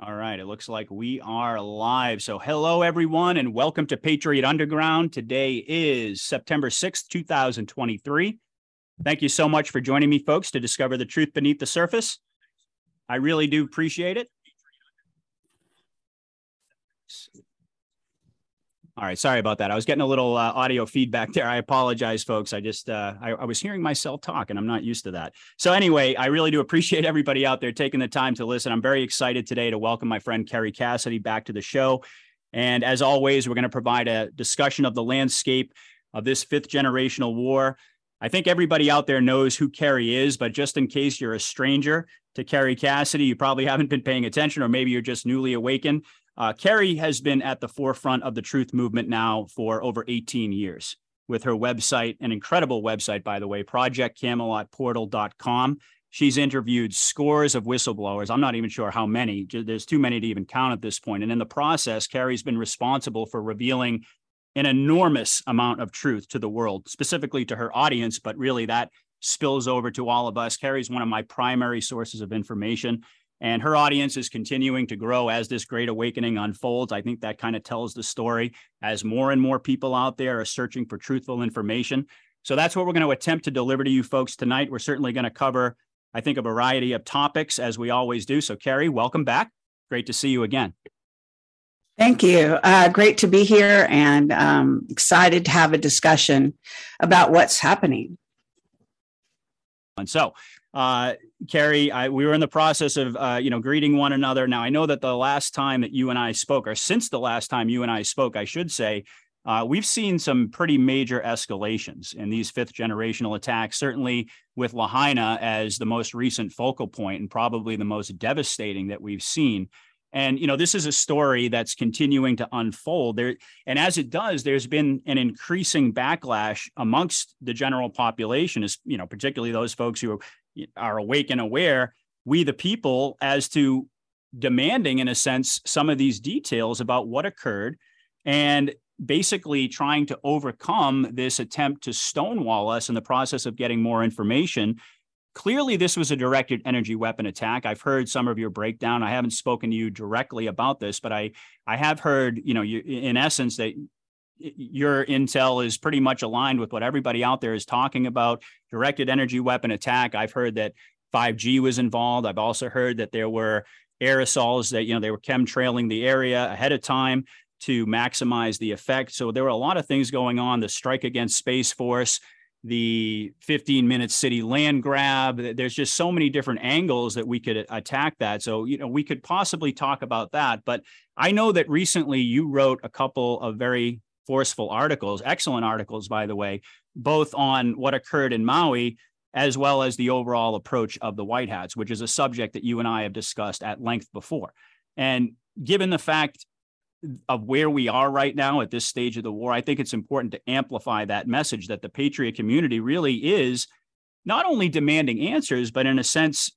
All right. It looks like we are live. So, hello, everyone, and welcome to Patriot Underground. Today is September 6th, 2023. Thank you so much for joining me, folks, to discover the truth beneath the surface. I really do appreciate it. All right, sorry about that. I was getting a little uh, audio feedback there. I apologize, folks. I just uh, I, I, was hearing myself talk, and I'm not used to that. So anyway, I really do appreciate everybody out there taking the time to listen. I'm very excited today to welcome my friend Kerry Cassidy back to the show. And as always, we're going to provide a discussion of the landscape of this fifth generational war. I think everybody out there knows who Kerry is, but just in case you're a stranger to Kerry Cassidy, you probably haven't been paying attention, or maybe you're just newly awakened. Uh, Kerry has been at the forefront of the truth movement now for over 18 years with her website, an incredible website, by the way, projectcamelotportal.com. She's interviewed scores of whistleblowers. I'm not even sure how many. There's too many to even count at this point. And in the process, Kerry's been responsible for revealing an enormous amount of truth to the world, specifically to her audience, but really that spills over to all of us. Kerry's one of my primary sources of information. And her audience is continuing to grow as this great awakening unfolds. I think that kind of tells the story as more and more people out there are searching for truthful information. So that's what we're going to attempt to deliver to you folks tonight. We're certainly going to cover, I think, a variety of topics as we always do. So, Kerry, welcome back. Great to see you again. Thank you. Uh, great to be here and um, excited to have a discussion about what's happening. And so, uh, Kerry, I, we were in the process of, uh, you know, greeting one another. Now, I know that the last time that you and I spoke, or since the last time you and I spoke, I should say, uh, we've seen some pretty major escalations in these fifth generational attacks, certainly with Lahaina as the most recent focal point and probably the most devastating that we've seen. And you know, this is a story that's continuing to unfold. There, and as it does, there's been an increasing backlash amongst the general population, is you know, particularly those folks who are awake and aware, we the people, as to demanding, in a sense, some of these details about what occurred and basically trying to overcome this attempt to stonewall us in the process of getting more information. Clearly, this was a directed energy weapon attack. I've heard some of your breakdown. I haven't spoken to you directly about this, but I I have heard, you know, you, in essence that your intel is pretty much aligned with what everybody out there is talking about. Directed energy weapon attack. I've heard that 5g was involved. I've also heard that there were aerosols that you know they were chemtrailing the area ahead of time to maximize the effect. So there were a lot of things going on. The strike against space force the 15 minute city land grab. There's just so many different angles that we could attack that. So you know we could possibly talk about that. But i know that recently you wrote a couple of very forceful articles, excellent articles, by the way, both on what occurred in Maui as well as the overall approach of the White Hats, which is a subject that you and I have discussed at length before. And given the fact of where we are right now at this stage of the war, I think it's important to amplify that message that the Patriot community really is not only demanding answers, but in a sense,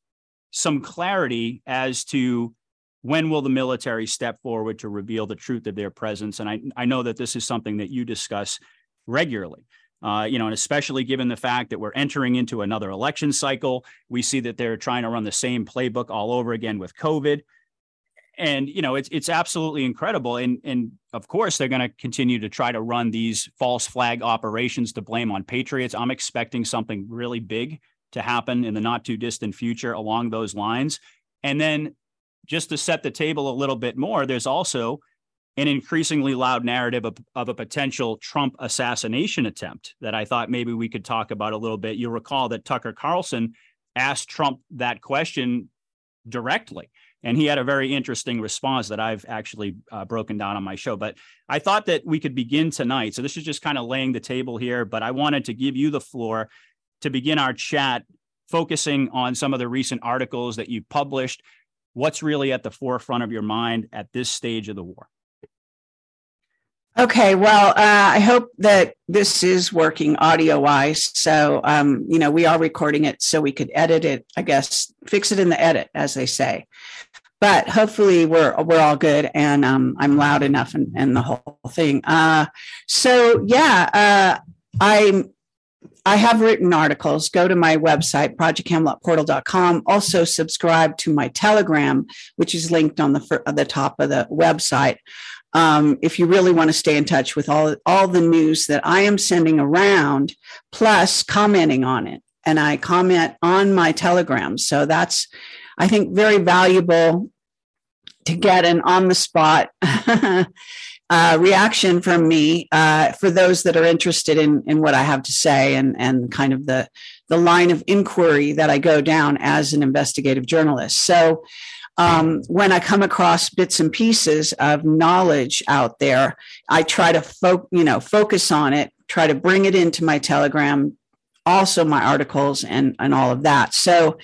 some clarity as to when will the military step forward to reveal the truth of their presence? And I, I know that this is something that you discuss regularly. Uh, you know, and especially given the fact that we're entering into another election cycle, we see that they're trying to run the same playbook all over again with COVID. And you know, it's it's absolutely incredible. And and of course, they're going to continue to try to run these false flag operations to blame on patriots. I'm expecting something really big to happen in the not too distant future along those lines. And then just to set the table a little bit more, there's also an increasingly loud narrative of, of, a potential Trump assassination attempt that I thought maybe we could talk about a little bit. You'll recall that Tucker Carlson asked Trump that question directly. And he had a very interesting response that I've actually uh, broken down on my show. But I thought that we could begin tonight. So this is just kind of laying the table here. But I wanted to give you the floor to begin our chat, focusing on some of the recent articles that you published what's really at the forefront of your mind at this stage of the war? Okay, well, uh, I hope that this is working audio wise. So, um, you know, we are recording it so we could edit it, I guess, fix it in the edit, as they say. But hopefully, we're we're all good, and um, I'm loud enough, and, and the whole thing. Uh, so, yeah, uh, I'm I have written articles. Go to my website, projectcamelotportal.com. Also, subscribe to my Telegram, which is linked on the, the top of the website. Um, if you really want to stay in touch with all, all the news that I am sending around, plus commenting on it. And I comment on my Telegram. So that's, I think, very valuable to get an on the spot uh, reaction from me uh, for those that are interested in in what I have to say and and kind of the the line of inquiry that I go down as an investigative journalist. So. Um, when I come across bits and pieces of knowledge out there, I try to fo- you know focus on it, try to bring it into my Telegram, also my articles and and all of that. So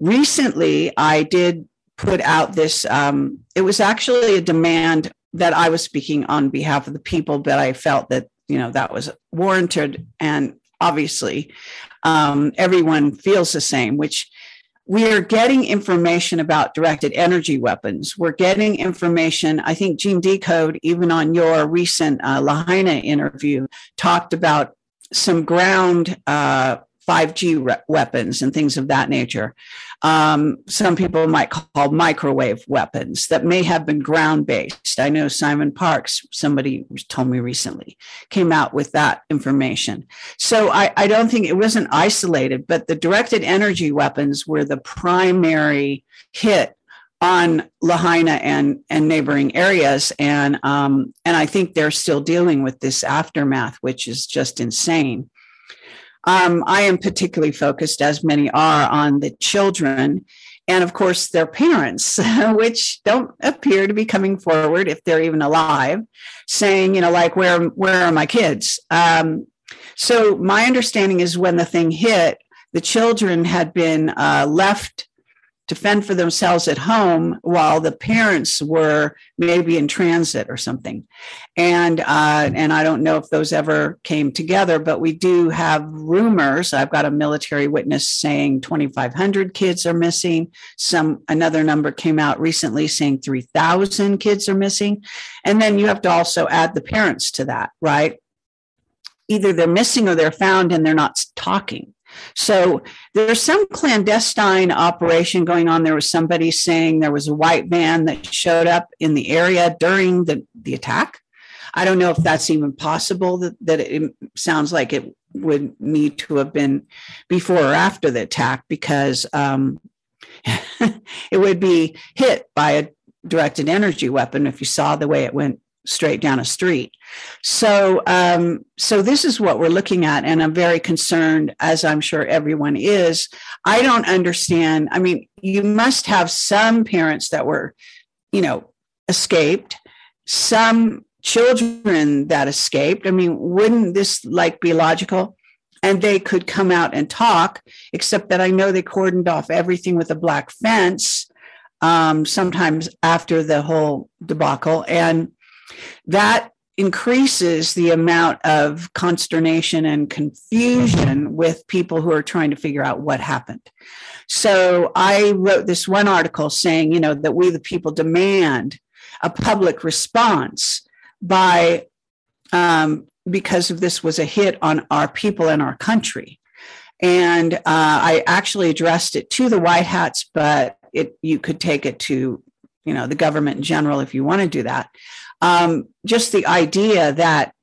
recently, I did put out this. Um, it was actually a demand that I was speaking on behalf of the people, but I felt that you know that was warranted, and obviously, um, everyone feels the same. Which we are getting information about directed energy weapons. We're getting information. I think Gene Decode, even on your recent uh, Lahaina interview, talked about some ground uh, 5G re- weapons and things of that nature. Um, some people might call microwave weapons that may have been ground based. I know Simon Parkes, somebody told me recently, came out with that information. So I, I don't think it wasn't isolated, but the directed energy weapons were the primary hit on Lahaina and and neighboring areas, and um, and I think they're still dealing with this aftermath, which is just insane. Um, I am particularly focused, as many are, on the children and, of course, their parents, which don't appear to be coming forward if they're even alive, saying, you know, like, where, where are my kids? Um, so, my understanding is when the thing hit, the children had been uh, left to fend for themselves at home while the parents were maybe in transit or something. And uh, and i don't know if those ever came together but we do have rumors. I've got a military witness saying 2500 kids are missing. Some another number came out recently saying 3000 kids are missing. And then you have to also add the parents to that right? Either they're missing or they're found and they're not talking so there's some clandestine operation going on. There was somebody saying there was a white van that showed up in the area during the, the attack. I don't know if that's even possible, that, that it sounds like it would need to have been before or after the attack because um, it would be hit by a directed energy weapon if you saw the way it went straight down a street. So, um, so this is what we're looking at, and I'm very concerned, as I'm sure everyone is. I don't understand. I mean, you must have some parents that were, you know, escaped, some children that escaped. I mean, wouldn't this like be logical? And they could come out and talk, except that I know they cordoned off everything with a black fence. Um, sometimes after the whole debacle, and that increases the amount of consternation and confusion with people who are trying to figure out what happened. So I wrote this one article saying, you know, that we the people demand a public response by um, because of this was a hit on our people and our country. And uh, I actually addressed it to the White Hats, but it you could take it to you know the government in general if you want to do that um, just the idea that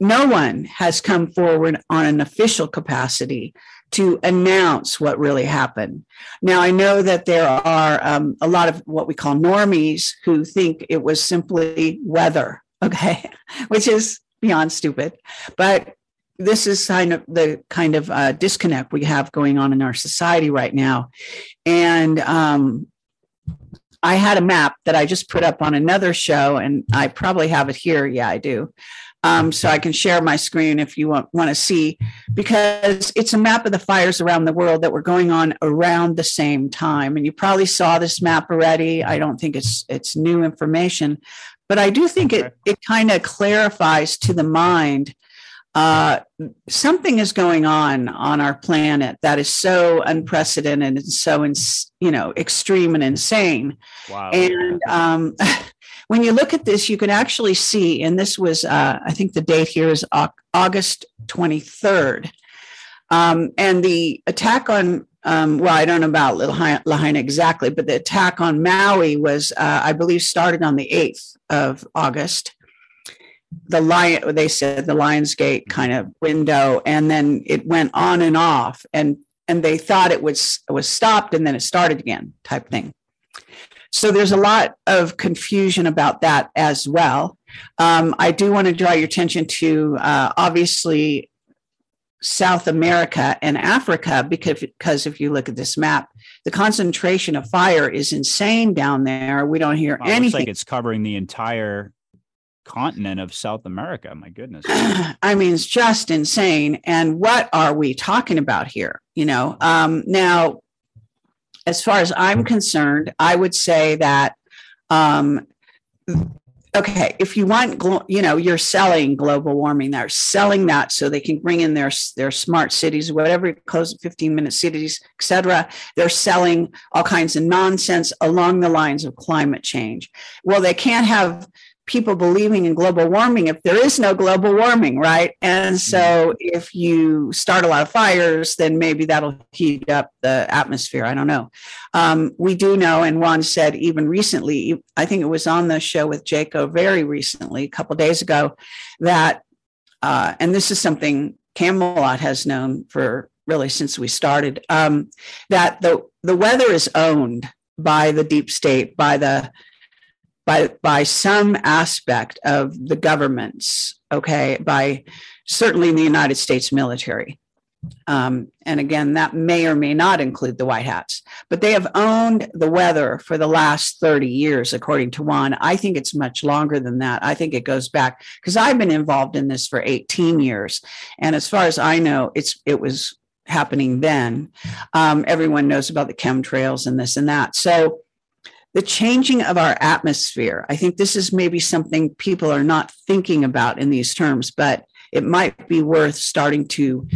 no one has come forward on an official capacity to announce what really happened. Now, I know that there are um, a lot of what we call normies who think it was simply weather, okay, which is beyond stupid. But this is kind of the kind of uh, disconnect we have going on in our society right now. And um, I had a map that I just put up on another show, and I probably have it here. Yeah, I do. Um, so I can share my screen if you want, want to see, because it's a map of the fires around the world that were going on around the same time. And you probably saw this map already. I don't think it's it's new information, but I do think it it kind of clarifies to the mind uh, something is going on on our planet that is so unprecedented and so you know extreme and insane wow. and um, when you look at this you can actually see and this was uh, i think the date here is august 23rd Um, and the attack on, um, well, I don't know about Lahaina exactly, but the attack on Maui was, uh, I believe, started on the 8th of August. The lion, they said the Lionsgate kind of window, and then it went on and off, and and they thought it was was stopped, and then it started again, type thing. So there's a lot of confusion about that as well. Um, I do want to draw your attention to uh, obviously South America and Africa because, because if you look at this map, the concentration of fire is insane down there. We don't hear well, anything. like it's covering the entire continent of South America. My goodness. I mean, it's just insane. And what are we talking about here? You know, um, now, as far as I'm concerned, I would say that um, okay, if you want, you know, you're selling global warming, they're selling that so they can bring in their their smart cities, whatever, close 15 minute cities, etc. They're selling all kinds of nonsense along the lines of climate change. Well, they can't have people believing in global warming if there is no global warming, right? And so mm-hmm. if you start a lot of fires, then maybe that'll heat up the atmosphere. I don't know. Um, we do know, and Juan said even recently, I think it was on the show with Jaco very recently, a couple days ago, that, uh, and this is something Camelot has known for really since we started, um, that the, the weather is owned by the deep state, by the by by some aspect of the governments okay by certainly in the united states military. Um, and again that may or may not include the white hats but they have owned the weather for the last 30 years according to juan. I think it's much longer than that. I think it goes back because i've been involved in this for 18 years. And as far as i know it's it was happening then. Um, everyone knows about the chemtrails and this and that. So the changing of our atmosphere. I think this is maybe something people are not thinking about in these terms, but it might be worth starting to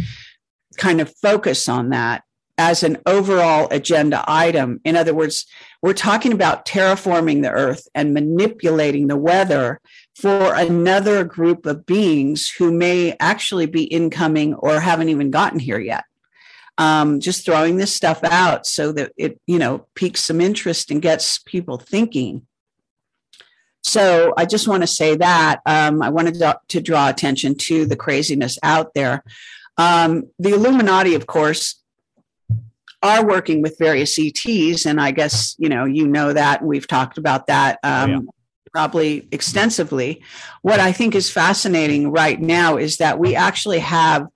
kind of focus on that as an overall agenda item. In other words, we're talking about terraforming the earth and manipulating the weather for another group of beings who may actually be incoming or haven't even gotten here yet um, just throwing this stuff out so that it you know piques some interest and gets people thinking. So i just want to say that um, i wanted to, to, draw attention to the craziness out there. Um, the illuminati of course are working with various ets and i guess you know you know that we've talked about that oh, um, yeah probably extensively. What I think is fascinating right now is that we actually have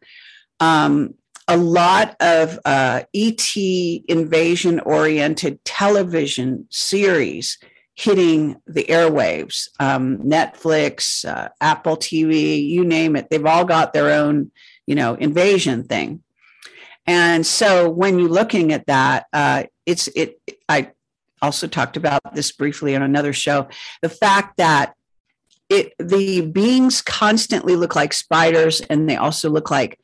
um, a lot of uh, ET invasion oriented television series hitting the airwaves. Um, Netflix, uh, Apple TV, you name it, they've all got their own, you know, invasion thing. And so when you're looking at that, uh, it's it. I also talked about this briefly on another show. The fact that it the beings constantly look like spiders, and they also look like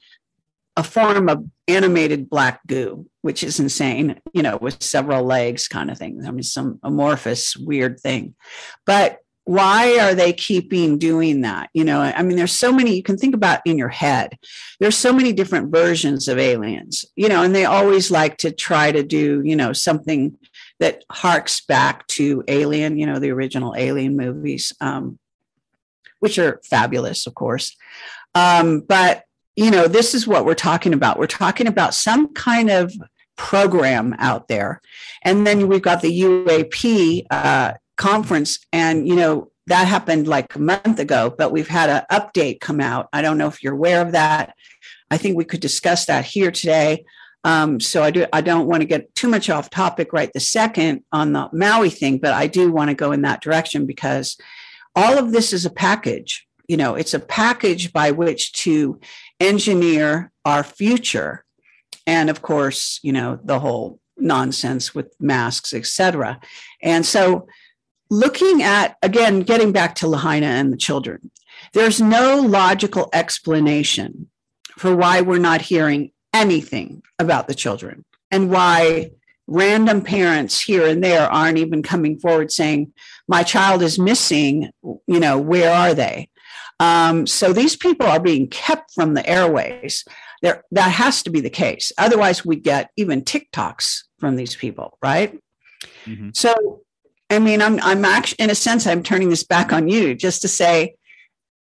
a form of animated black goo, which is insane, you know, with several legs kind of thing. I mean, some amorphous, weird thing. But why are they keeping doing that? You know, I mean, there's so many you can think about in your head. There's so many different versions of aliens, you know, and they always like to try to do, you know, something that harks back to Alien, you know, the original Alien movies, um, which are fabulous, of course. Um, but you know, this is what we're talking about. We're talking about some kind of program out there. And then we've got the UAP uh, conference, and, you know, that happened like a month ago, but we've had an update come out. I don't know if you're aware of that. I think we could discuss that here today. Um, so I do. I don't want to get too much off topic right the second on the Maui thing, but I do want to go in that direction because all of this is a package. You know, it's a package by which to engineer our future. And of course you know the whole nonsense with masks etc and so looking at again getting back to lahaina and the children there's no logical explanation for why we're not hearing anything about the children and why random parents here and there aren't even coming forward saying my child is missing you know where are they um, so these people are being kept from the airways. There, that has to be the case. Otherwise, we get even TikToks from these people, right? Mm-hmm. So, I mean, I'm, I'm actually, in a sense, I'm turning this back on you just to say,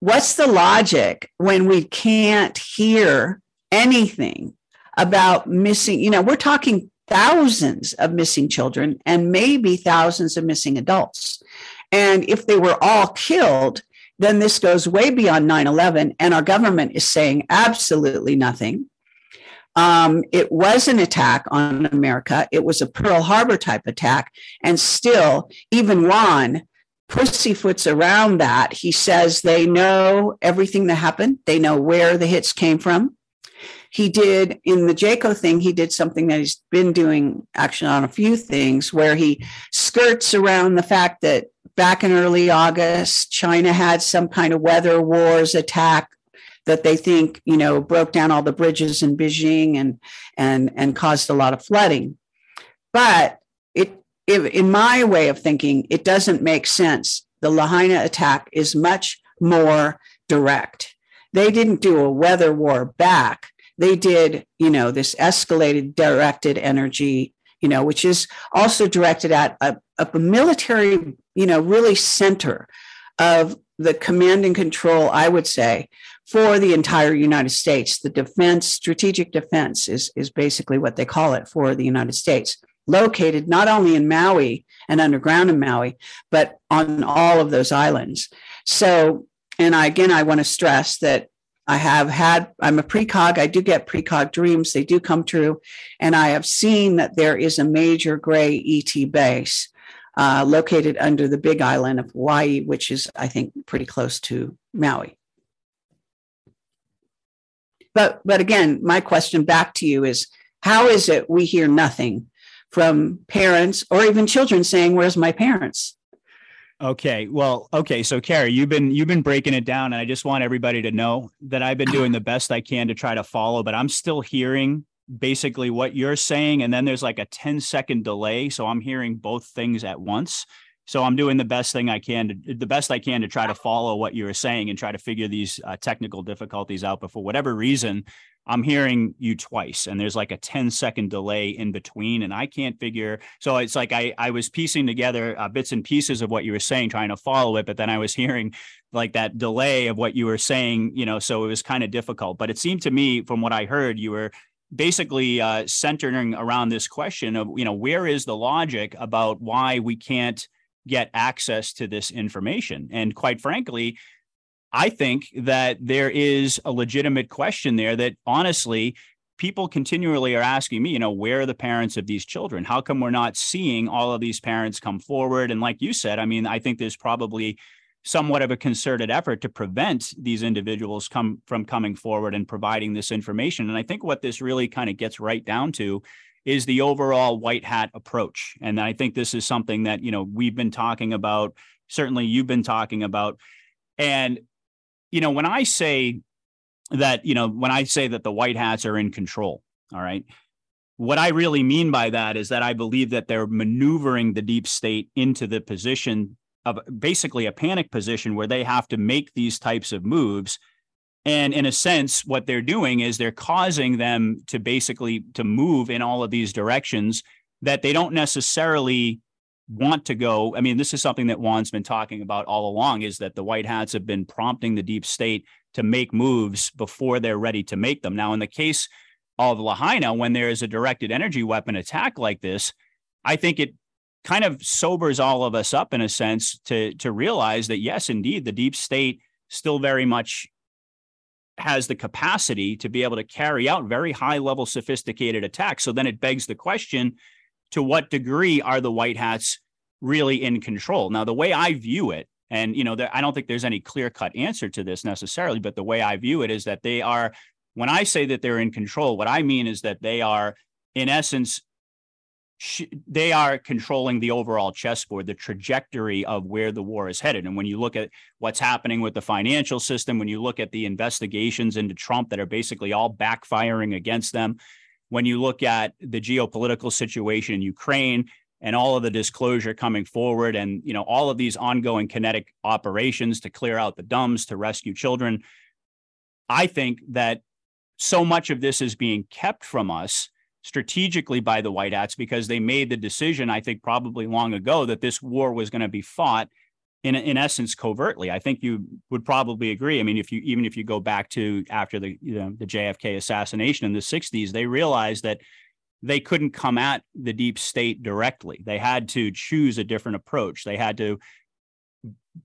what's the logic when we can't hear anything about missing? You know, we're talking thousands of missing children and maybe thousands of missing adults. And if they were all killed, then this goes way beyond 9 11, and our government is saying absolutely nothing. Um, it was an attack on America. It was a Pearl Harbor type attack. And still, even Juan pussyfoots around that. He says they know everything that happened, they know where the hits came from. He did in the Jaco thing, he did something that he's been doing actually on a few things where he skirts around the fact that back in early August, China had some kind of weather wars attack that they think, you know, broke down all the bridges in Beijing and and and caused a lot of flooding. But it, it in my way of thinking, it doesn't make sense. The Lahaina attack is much more direct. They didn't do a weather war back they did, you know, this escalated directed energy, you know, which is also directed at a, a military, you know, really center of the command and control, I would say, for the entire United States. The defense, strategic defense is, is basically what they call it for the United States, located not only in Maui and underground in Maui, but on all of those islands. So, and I, again, I want to stress that I have had, I'm a precog. I do get precog dreams. They do come true. And I have seen that there is a major gray ET base uh, located under the big island of Hawaii, which is, I think, pretty close to Maui. But, but again, my question back to you is how is it we hear nothing from parents or even children saying, Where's my parents? Okay. Well, okay. So Kerry, you've been you've been breaking it down and I just want everybody to know that I've been doing the best I can to try to follow, but I'm still hearing basically what you're saying and then there's like a 10 second delay, so I'm hearing both things at once. So I'm doing the best thing I can to the best I can to try to follow what you were saying and try to figure these uh, technical difficulties out. But for whatever reason, I'm hearing you twice and there's like a 10 second delay in between and I can't figure so it's like I I was piecing together uh, bits and pieces of what you were saying trying to follow it but then I was hearing like that delay of what you were saying you know so it was kind of difficult but it seemed to me from what I heard you were basically uh, centering around this question of you know where is the logic about why we can't get access to this information and quite frankly I think that there is a legitimate question there that honestly, people continually are asking me, you know, where are the parents of these children? How come we're not seeing all of these parents come forward? And like you said, I mean, I think there's probably somewhat of a concerted effort to prevent these individuals come from coming forward and providing this information. And I think what this really kind of gets right down to is the overall white hat approach. And I think this is something that, you know, we've been talking about, certainly you've been talking about. And you know, when I say that, you know, when I say that the white hats are in control, all right, what I really mean by that is that I believe that they're maneuvering the deep state into the position of basically a panic position where they have to make these types of moves and in a sense what they're doing is they're causing them to basically to move in all of these directions that they don't necessarily want to go. I mean, this is something that Juan's been talking about all along is that the white hats have been prompting the deep state to make moves before they're ready to make them. Now, in the case of Lahaina, when there is a directed energy weapon attack like this, I think it kind of sobers all of us up in a sense to to realize that yes, indeed, the deep state still very much has the capacity to be able to carry out very high level sophisticated attacks. So then it begs the question to what degree are the white hats really in control? Now, the way I view it, and you know, there, I don't think there's any clear cut answer to this necessarily, but the way I view it is that they are. When I say that they're in control, what I mean is that they are, in essence, sh- they are controlling the overall chessboard, the trajectory of where the war is headed. And when you look at what's happening with the financial system, when you look at the investigations into Trump that are basically all backfiring against them, when you look at the geopolitical situation in Ukraine and all of the disclosure coming forward and you know all of these ongoing kinetic operations to clear out the dumbs to rescue children i think that so much of this is being kept from us strategically by the White Hats because they made the decision, I think, probably long ago that this war was going to be fought in in essence covertly. I think you would probably agree. I mean, if you even if you go back to after the you know the JFK assassination in the 60s, they realized that they couldn't come at the deep state directly. They had to choose a different approach. They had to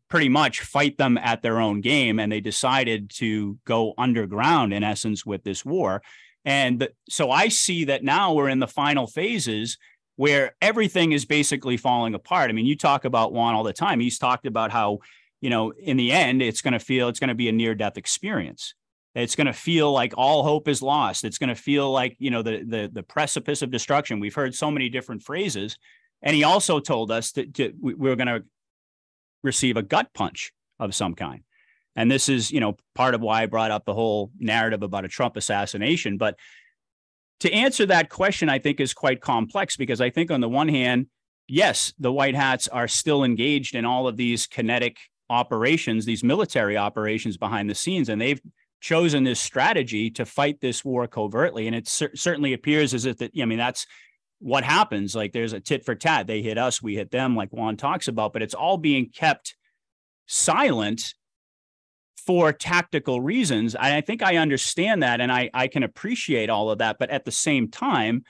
pretty much fight them at their own game and they decided to go underground in essence with this war and so I see that now we're in the final phases where everything is basically falling apart. I mean, you talk about Juan all the time. He's talked about how, you know, in the end, it's going to feel it's going to be a near death experience. It's going to feel like all hope is lost. It's going to feel like, you know, the the the precipice of destruction. We've heard so many different phrases. And he also told us that, we, we we're going to receive a gut punch of some kind. And this is, you know, part of why I brought up the whole narrative about a Trump assassination. But to answer that question, I think is quite complex because I think on the one hand, yes, the White Hats are still engaged in all of these kinetic operations, these military operations behind the scenes, and they've chosen this strategy to fight this war covertly. And it cer- certainly appears as if that, I mean, that's what happens. Like there's a tit for tat. They hit us, we hit them, like Juan talks about, but it's all being kept silent for tactical reasons. I think I understand that and I, I can appreciate all of that. But at the same time,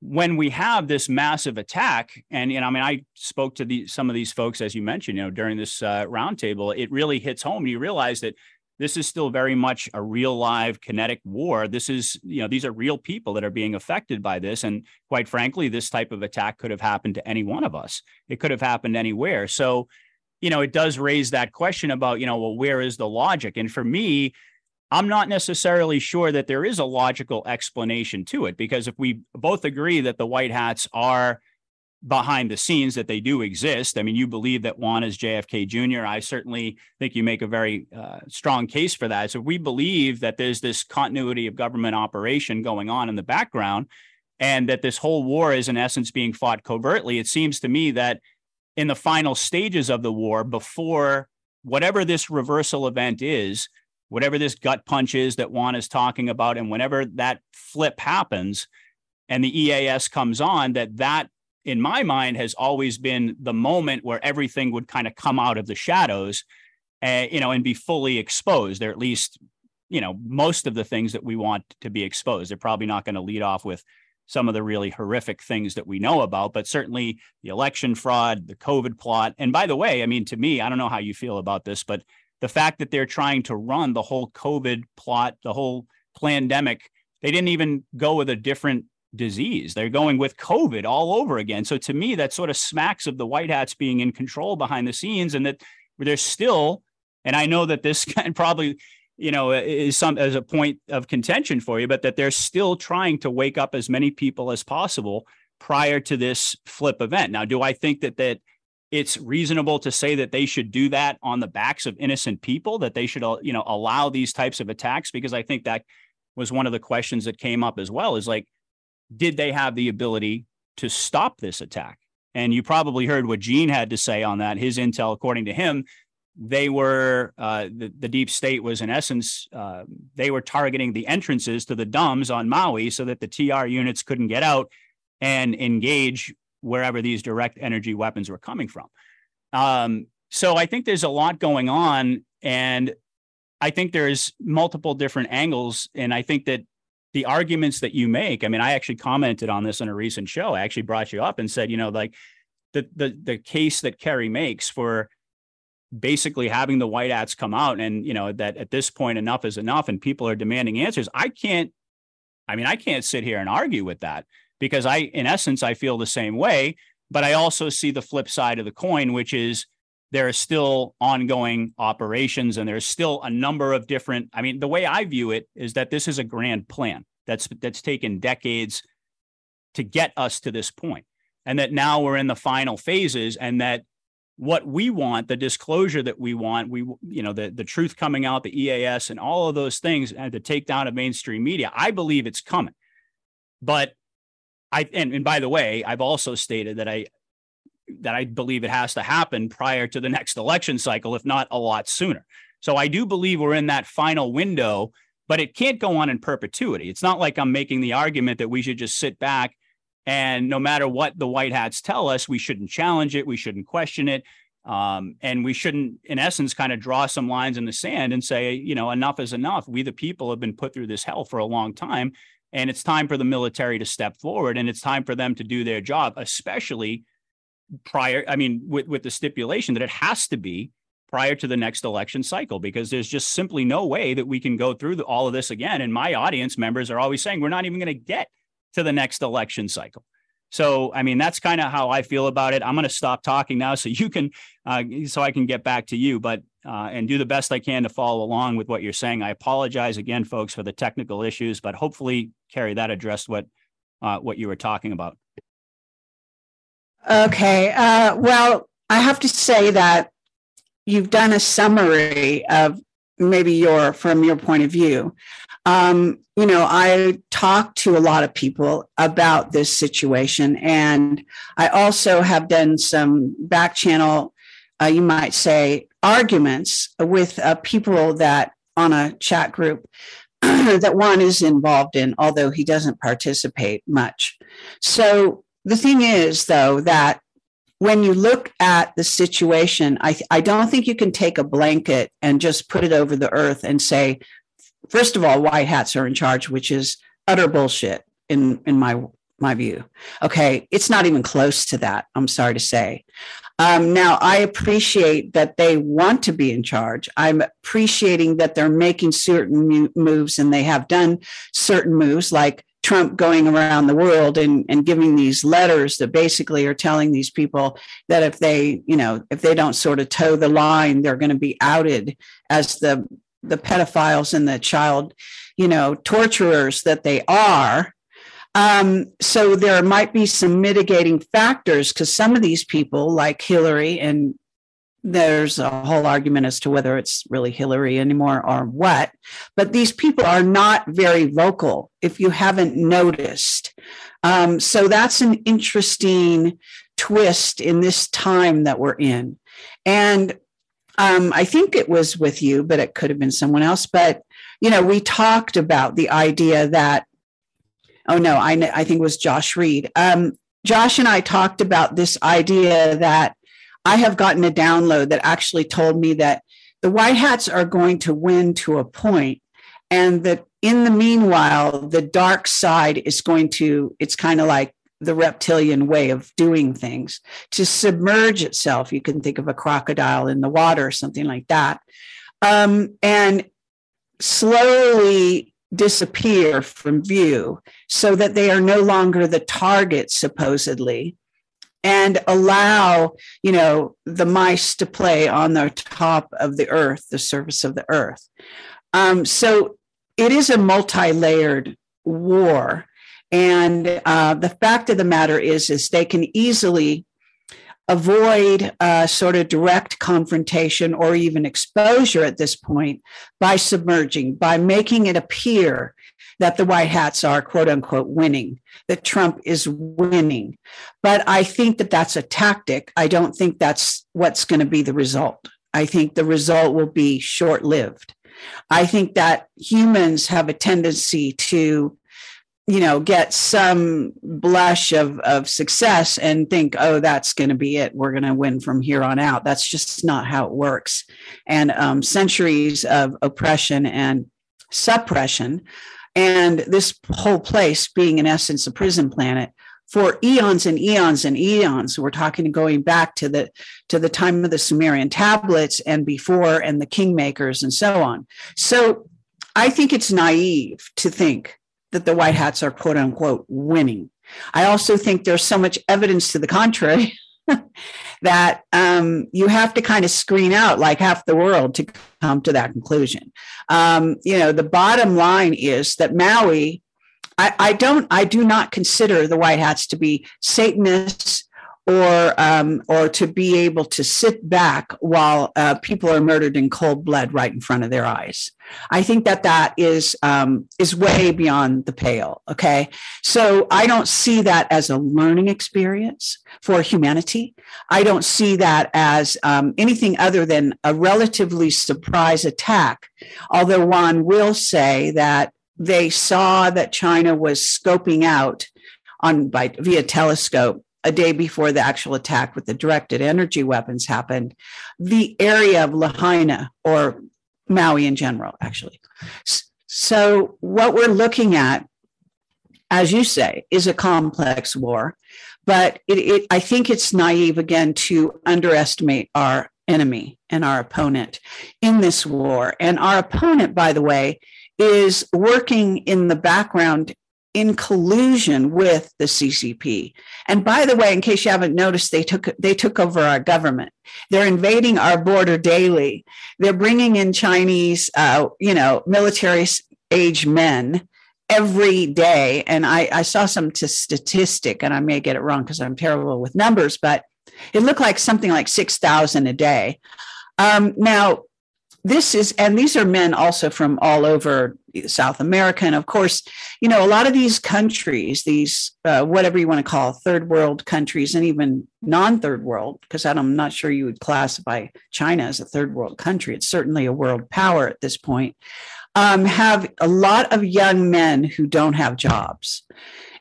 when we have this massive attack, and you know, I mean, I spoke to the, some of these folks, as you mentioned, you know, during this uh, roundtable, it really hits home. You realize that this is still very much a real live kinetic war. This is, you know, these are real people that are being affected by this. And quite frankly, this type of attack could have happened to any one of us. It could have happened anywhere. So you know, it does raise that question about, you know, well, where is the logic? And for me, I'm not necessarily sure that there is a logical explanation to it because if we both agree that the white hats are behind the scenes that they do exist. I mean, you believe that Juan is JFK Jr. I certainly think you make a very uh, strong case for that. So we believe that there's this continuity of government operation going on in the background and that this whole war is in essence being fought covertly. It seems to me that in the final stages of the war before whatever this reversal event is, whatever this gut punch is that Juan is talking about, and whenever that flip happens and the EAS comes on, that that in my mind has always been the moment where everything would kind of come out of the shadows, uh, you know, and be fully exposed. They're at least, you know, most of the things that we want to be exposed. They're probably not going to lead off with some of the really horrific things that we know about, but certainly the election fraud, the COVID plot. And by the way, I mean, to me, I don't know how you feel about this, but the fact that they're trying to run the whole COVID plot, the whole pandemic, they didn't even go with a different disease. They're going with COVID all over again. So to me, that sort of smacks of the White Hats being in control behind the scenes and that there's still, and I know that this can probably you know, is some as a point of contention for you, but that they're still trying to wake up as many people as possible prior to this flip event. Now, do I think that that it's reasonable to say that they should do that on the backs of innocent people, that they should, uh, you know, allow these types of attacks? Because I think that was one of the questions that came up as well is like, did they have the ability to stop this attack? And you probably heard what Gene had to say on that. His intel, according to him, they were uh, the, the deep state was in essence uh, they were targeting the entrances to the DUMBs on Maui so that the TR units couldn't get out and engage wherever these direct energy weapons were coming from. Um, so I think there's a lot going on, and I think there's multiple different angles, and I think that the arguments that you make. I mean, I actually commented on this in a recent show. I actually brought you up and said, you know, like the the the case that kerry makes for basically having the white hats come out and you know that at this point enough is enough and people are demanding answers i can't i mean i can't sit here and argue with that because i in essence i feel the same way but i also see the flip side of the coin which is there are still ongoing operations and there's still a number of different i mean the way i view it is that this is a grand plan that's that's taken decades to get us to this point and that now we're in the final phases and that what we want, the disclosure that we want, we you know the the truth coming out, the EAS, and all of those things, and the takedown of mainstream media. I believe it's coming, but I and, and by the way, I've also stated that I that I believe it has to happen prior to the next election cycle, if not a lot sooner. So I do believe we're in that final window but it can't go on in perpetuity. It's not like I'm making the argument that we should just sit back and no matter what the white hats tell us, we shouldn't challenge it, we shouldn't question it. Um, and we shouldn't, in essence, kind of draw some lines in the sand and say, you know, enough is enough. We, the people, have been put through this hell for a long time. And it's time for the military to step forward and it's time for them to do their job, especially prior, I mean, with, with the stipulation that it has to be prior to the next election cycle, because there's just simply no way that we can go through the, all of this again. And my audience members are always saying, we're not even going to get to the next election cycle. So, I mean, that's kind of how I feel about it. I'm going to stop talking now so you can, uh, so I can get back to you, but, uh, and do the best I can to follow along with what you're saying. I apologize again, folks, for the technical issues, but hopefully, Kerry, that addressed what, uh, what you were talking about. Okay. Uh, well, I have to say that you've done a summary of maybe your, from your point of view. Um, you know, I talked to a lot of people about this situation, and I also have done some back channel, uh, you might say, arguments with uh, people that on a chat group that Juan is involved in, although he doesn't participate much. So the thing is, though, that when you look at the situation, I, I don't think you can take a blanket and just put it over the earth and say, first of all, white hats are in charge, which is utter bullshit in in my my view. Okay, it's not even close to that. I'm sorry to say. Um, now, I appreciate that they want to be in charge. I'm appreciating that they're making certain moves and they have done certain moves, like Trump going around the world and, and giving these letters that basically are telling these people that if they, you know, if they don't sort of toe the line, they're going to be outed as the the pedophiles and the child, you know, torturers that they are. Um, so there might be some mitigating factors because some of these people, like Hillary, and there's a whole argument as to whether it's really Hillary anymore or what, but these people are not very vocal if you haven't noticed. Um, so that's an interesting twist in this time that we're in. And um, I think it was with you, but it could have been someone else. But, you know, we talked about the idea that, oh no, I, I think it was Josh Reed. Um, Josh and I talked about this idea that I have gotten a download that actually told me that the White Hats are going to win to a point, and that in the meanwhile, the dark side is going to, it's kind of like the reptilian way of doing things to submerge itself. You can think of a crocodile in the water or something like that, um, and slowly disappear from view so that they are no longer the target, supposedly, and allow you know the mice to play on the top of the earth, the surface of the earth. Um, so it is a multi-layered war and uh, the fact of the matter is, is they can easily avoid uh, sort of direct confrontation or even exposure at this point by submerging, by making it appear that the white hats are quote unquote winning, that Trump is winning. But I think that that's a tactic. I don't think that's what's going to be the result. I think the result will be short lived. I think that humans have a tendency to you know get some blush of of success and think oh that's going to be it. We're going to win from here on out. That's just not how it works. And um, centuries of oppression and suppression and this whole place being in essence a prison planet for eons and eons and eons. We're talking going back to the to the time of the sumerian tablets and before and the kingmakers and so on. So i think it's naive to think that the white hats are quote unquote winning. I also think there's so much evidence to the contrary that um, you have to kind of screen out like half the world to come to that conclusion. Um, you know, the bottom line is that Maui, I, I don't, I do not consider the white hats to be Satanists or um, or to be able to sit back while uh, people are murdered in cold blood right in front of their eyes. I think that that is um, is way beyond the pale. Okay, so I don't see that as a learning experience for humanity. I don't see that as um, anything other than a relatively surprise attack. Although Juan will say that they saw that China was scoping out on by via telescope a day before the actual attack with the directed energy weapons happened, the area of Lahaina or Maui in general, actually. So, what we're looking at, as you say, is a complex war, but it, it, I think it's naive again to underestimate our enemy and our opponent in this war. And our opponent, by the way, is working in the background in collusion with the CCP. And by the way, in case you haven't noticed, they took they took over our government. They're invading our border daily. They're bringing in Chinese, uh, you know, military age men every day. And I, I saw some t- statistic, and I may get it wrong because I'm terrible with numbers, but it looked like something like six thousand a day. Um, now, this is, and these are men also from all over South America. And of course, you know, a lot of these countries, these, uh, whatever you want to call third world countries, and even non third world, because I'm not sure you would classify China as a third world country. It's certainly a world power at this point, um, have a lot of young men who don't have jobs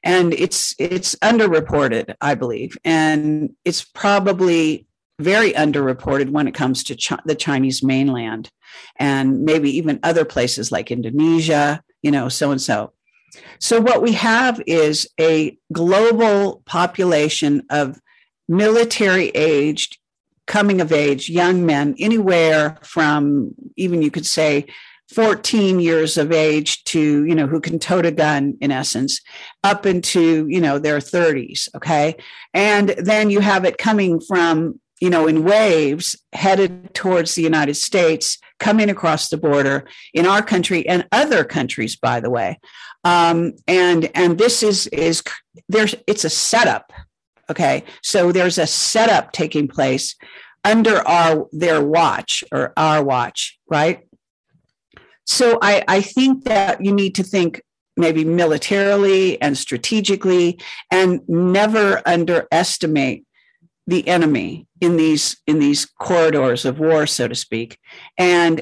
and it's it's underreported i believe and it's probably very underreported when it comes to the Chinese mainland and maybe even other places like Indonesia, you know, so and so. So, what we have is a global population of military aged, coming of age young men, anywhere from even you could say 14 years of age to, you know, who can tote a gun in essence, up into, you know, their 30s. Okay. And then you have it coming from you know, in waves headed towards the United States, coming across the border in our country and other countries, by the way. Um, and and this is is there's it's a setup. Okay, so there's a setup taking place under our their watch or our watch, right? So I, I think that you need to think maybe militarily and strategically and never underestimate the enemy in these in these corridors of war so to speak. And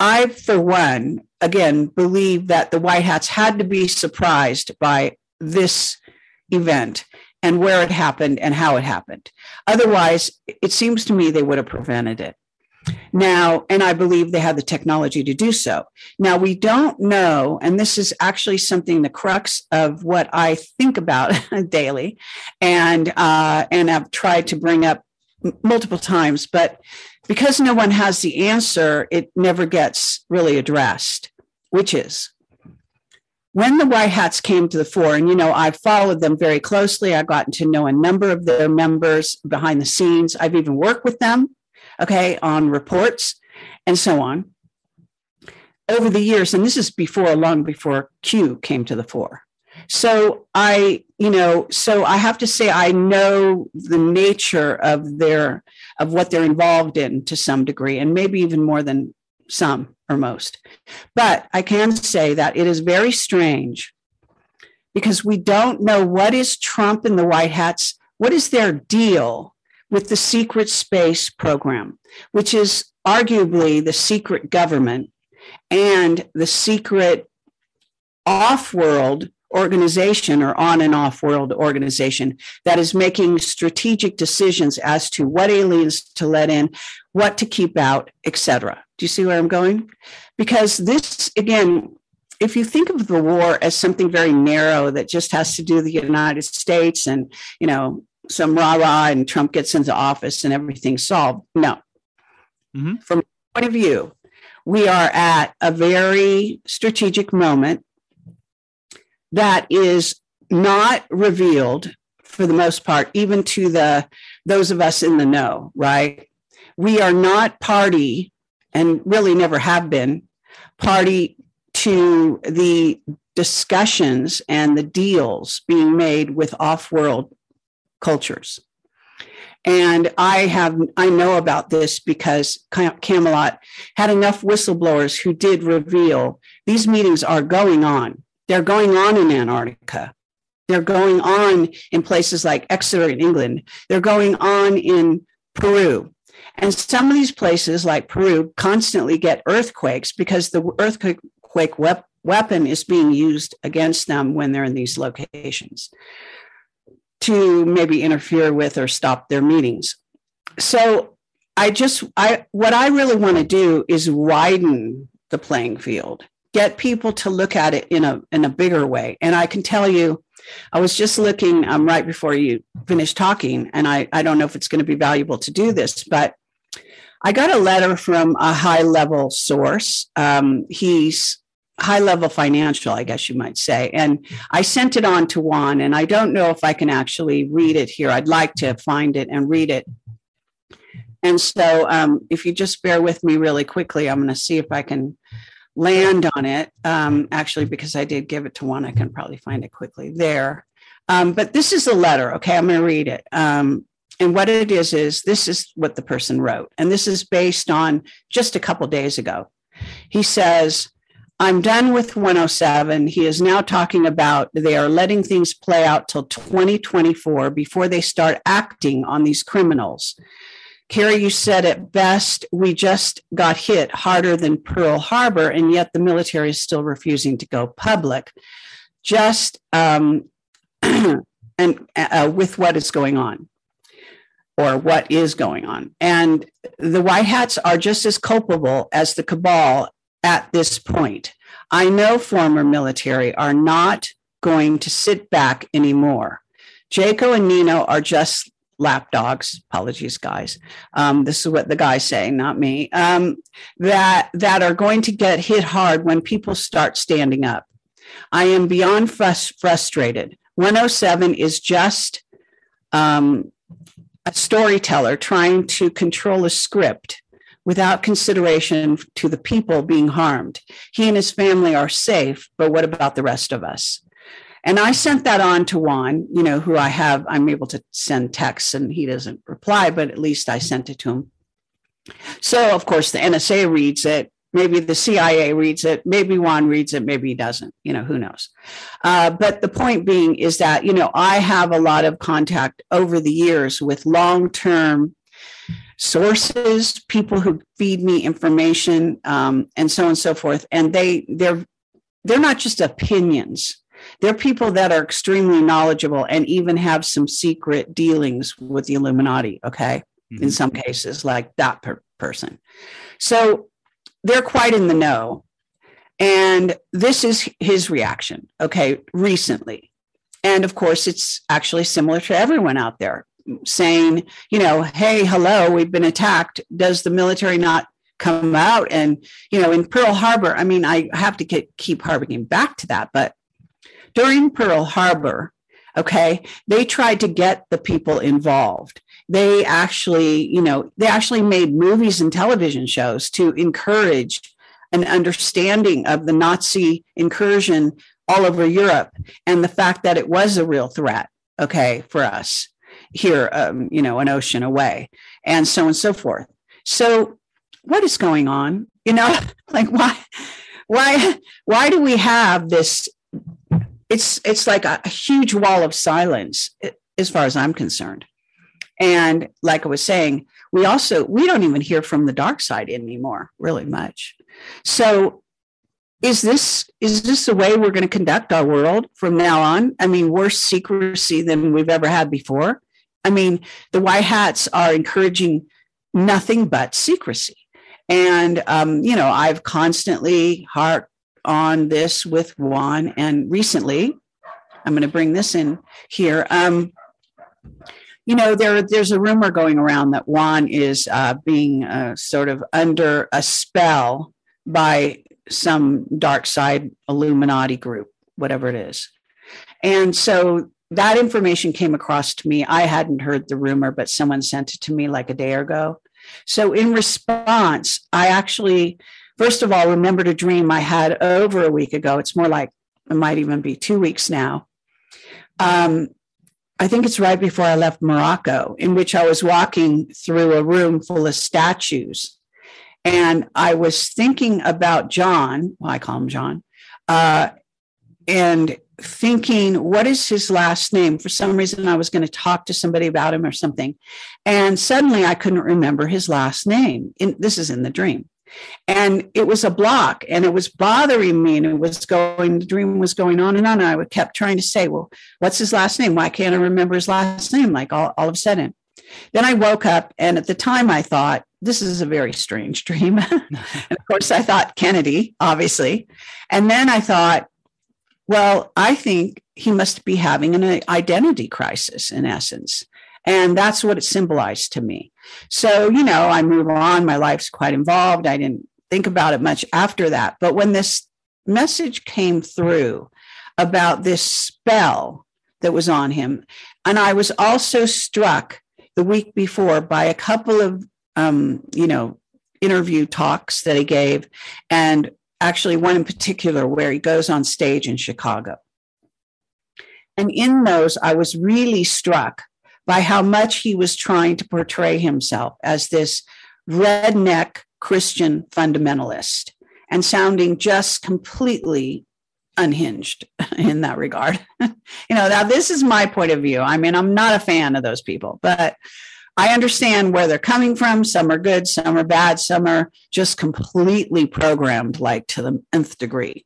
i for one again believe that the white hats had to be surprised by this event and where it happened and how it happened. Otherwise it seems to me they would have prevented it now, and I believe they have the technology to do so. Now, we don't know, and this is actually something the crux of what I think about daily, and uh, and I've tried to bring up multiple times, but because no one has the answer, it never gets really addressed, which is when the White Hats came to the fore, and you know, I've followed them very closely. I've gotten to know a number of their members behind the scenes. I've even worked with them okay, on reports and so on over the years. And this is before, long before Q came to the fore. So I, you know, so I have to say I know the nature of their of what they're involved in to some degree, and maybe even more than some or most. But I can say that it is very strange because we don't know what is Trump and the White Hats, what is their deal with the secret space program, which is arguably the secret government and the secret off world organization or on and off world organization that is making strategic decisions as to what aliens to let in, what to keep out, etc. Do you see where I'm going? Because this, again, if you think of the war as something very narrow that just has to do the United States and, you know, some rah rah and Trump gets into office and everything's solved. No. Mm-hmm. From point of view, we are at a very strategic moment that is not revealed for the most part, even to the those of us in the know, right? We are not party and really never have been party to the discussions and the deals being made with off-world cultures. And I have, I know about this because Camelot had enough whistleblowers who did reveal these meetings are going on. They're going on in Antarctica. They're going on in places like Exeter in England. They're going on in Peru. And some of these places, like Peru, constantly get earthquakes because the earthquake weapon is being used against them when they're in these locations to maybe interfere with or stop their meetings. So I just I what I really want to do is widen the playing field, get people to look at it in a in a bigger way. And I can tell you, I was just looking um, right before you finished talking, and I I don't know if it's going to be valuable to do this, but I got a letter from a high level source. Um, he's high level financial, I guess you might say. And I sent it on to Juan, and I don't know if I can actually read it here. I'd like to find it and read it. And so, um, if you just bear with me really quickly, I'm going to see if I can land on it. Um, actually, because I did give it to Juan, I can probably find it quickly there. Um, but this is a letter. Okay, I'm going to read it. Um, and what it is is this is what the person wrote, and this is based on just a couple days ago. He says, I'm done with 107. He is now talking about they are letting things play out till 2024 before they start acting on these criminals. Kerry, you said it best. We just got hit harder than Pearl Harbor, and yet the military is still refusing to go public. Just um, and uh, with what is going on, or what is going on, and the White Hats are just as culpable as the cabal at this point. I know former military are not going to sit back anymore. Jaco and Nino are just lapdogs. Apologies, guys. Um, this is what the guy's saying, not me. Um, that that are going to get hit hard when people start standing up. I am beyond frust- frustrated. 107 is just um, a storyteller trying to control a script without consideration to the people being harmed. He and his family are safe, but what about the rest of us? And I sent that on to Juan, you know, who I have, I'm able to send texts and he doesn't reply, but at least I sent it to him. So, of course, the NSA reads it. Maybe the CIA reads it. Maybe Juan reads it. Maybe he doesn't. You know, who knows? Uh, but the point being is that, you know, I have a lot of contact over the years with long term sources, people who feed me information, um, and so on and so forth. And they they're they're not just opinions. They're people that are extremely knowledgeable and even have some secret dealings with the Illuminati. Okay, mm-hmm. in some cases, like that per- person. So they're quite in the know. And this is his reaction, okay, recently. And of course, it's actually similar to everyone out there saying, you know, hey, hello, we've been attacked. Does the military not come out? And, you know, in Pearl Harbor, I mean, I have to get, keep harping back to that, but during Pearl Harbor, okay, they tried to get the people involved. They actually, you know, they actually made movies and television shows to encourage an understanding of the Nazi incursion all over Europe and the fact that it was a real threat, okay, for us here, um, you know, an ocean away, and so on and so forth. So, what is going on? You know, like why, why, why do we have this? It's it's like a, a huge wall of silence, as far as I'm concerned. And like I was saying, we also we don't even hear from the dark side anymore, really much. So is this is this the way we're going to conduct our world from now on i mean worse secrecy than we've ever had before I mean, the white hats are encouraging nothing but secrecy. And, um, you know, I've constantly harped on this with Juan. And recently, I'm going to bring this in here. Um, you know, there there's a rumor going around that Juan is uh, being uh, sort of under a spell by some dark side Illuminati group, whatever it is. And so that information came across to me. I hadn't heard the rumor, but someone sent it to me like a day ago. So, in response, I actually, first of all, remembered a dream I had over a week ago. It's more like it might even be two weeks now. Um, I think it's right before I left Morocco, in which I was walking through a room full of statues. And I was thinking about John, well, I call him John, uh, and thinking, what is his last name? For some reason, I was going to talk to somebody about him or something. And suddenly I couldn't remember his last name. In, this is in the dream. And it was a block and it was bothering me. And it was going, the dream was going on and on. And I kept trying to say, well, what's his last name? Why can't I remember his last name? Like all, all of a sudden. Then I woke up. And at the time, I thought, this is a very strange dream. and of course, I thought Kennedy, obviously. And then I thought, well, I think he must be having an identity crisis in essence. And that's what it symbolized to me. So, you know, I move on. My life's quite involved. I didn't think about it much after that. But when this message came through about this spell that was on him, and I was also struck the week before by a couple of, um, you know, interview talks that he gave and actually one in particular where he goes on stage in Chicago. And in those, I was really struck by how much he was trying to portray himself as this redneck Christian fundamentalist and sounding just completely unhinged in that regard. you know, now this is my point of view. I mean, I'm not a fan of those people, but I understand where they're coming from. Some are good, some are bad, some are just completely programmed like to the nth degree.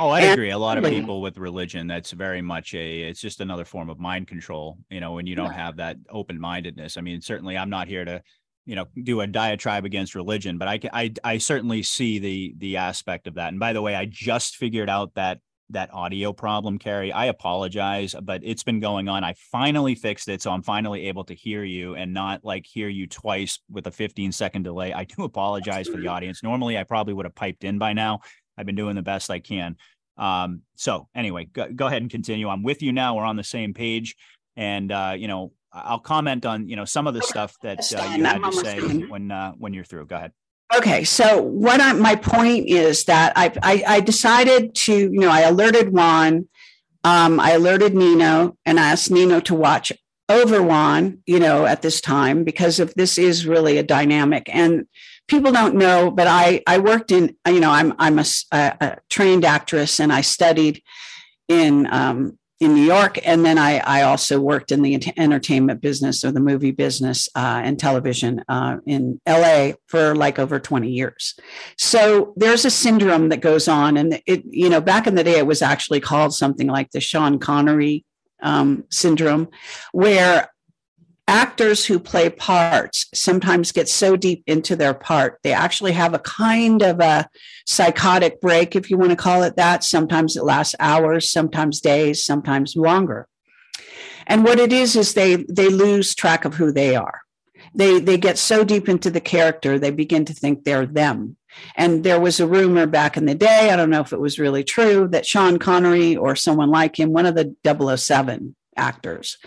Oh, I and agree. A lot of people with religion, that's very much a, it's just another form of mind control, you know, when you don't have that open mindedness. I mean, certainly I'm not here to, you know, do a diatribe against religion, but I, I, I certainly see the, the aspect of that. And by the way, I just figured out that that audio problem, Kerry. I apologize, but it's been going on. I finally fixed it. So I'm finally able to hear you and not like hear you twice with a 15 second delay. I do apologize for the audience. Normally, I probably would have piped in by now. I've been doing the best I can. Um, so anyway, go, go ahead and continue. I'm with you now. We're on the same page. And, uh, you know, I'll comment on, you know, some of the stuff that uh, you had to say when, uh, when you're through. Go ahead. Okay, so what I, my point is that I, I, I decided to you know I alerted Juan, um, I alerted Nino, and I asked Nino to watch over Juan, you know, at this time because if this is really a dynamic and people don't know, but I I worked in you know I'm I'm a, a trained actress and I studied in um, in New York, and then I, I also worked in the entertainment business or the movie business uh, and television uh, in LA for like over 20 years. So there's a syndrome that goes on, and it you know back in the day it was actually called something like the Sean Connery um, syndrome, where actors who play parts sometimes get so deep into their part they actually have a kind of a psychotic break if you want to call it that. Sometimes it lasts hours sometimes days sometimes longer. And what it is is they they lose track of who they are. They they get so deep into the character they begin to think they're them. And there was a rumor back in the day i don't know if it was really true that sean connery or someone like him one of the 007 actors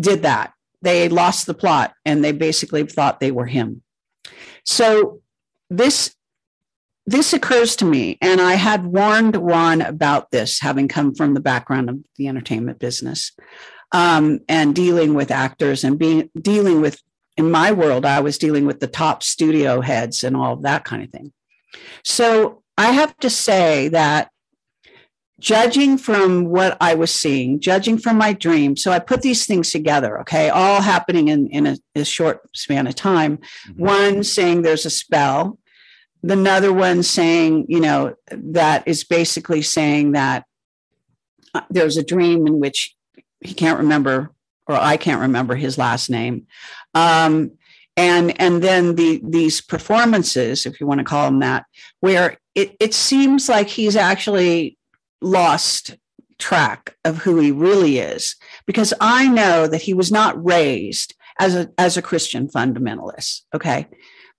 did that they lost the plot and they basically thought they were him. So this this occurs to me, and I had warned Juan about this, having come from the background of the entertainment business um, and dealing with actors and being dealing with. In my world, I was dealing with the top studio heads and all of that kind of thing. So I have to say that judging from what I was seeing, judging from my dream. So I put these things together, okay, all happening in, in a, a short span of time. Mm-hmm. One saying there's a spell, the another one saying, you know, that is basically saying that uh, there's a dream in which he can't remember, or I can't remember his last name. Um, and and then the these performances, if you want to call them that, where it, it seems like he's actually lost track of who he really is because I know that he was not raised as a as a Christian fundamentalist, okay?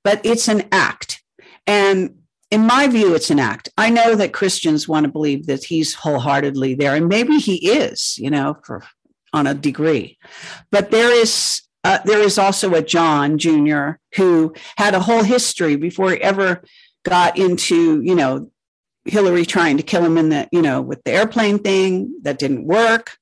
But it's an act. And in my view it's an act. I know that Christians want to believe that he's wholeheartedly there and maybe he is, you know, for on a degree. But there is uh, there is also a John Jr. who had a whole history before he ever got into, you know, Hillary trying to kill him in the, you know, with the airplane thing that didn't work.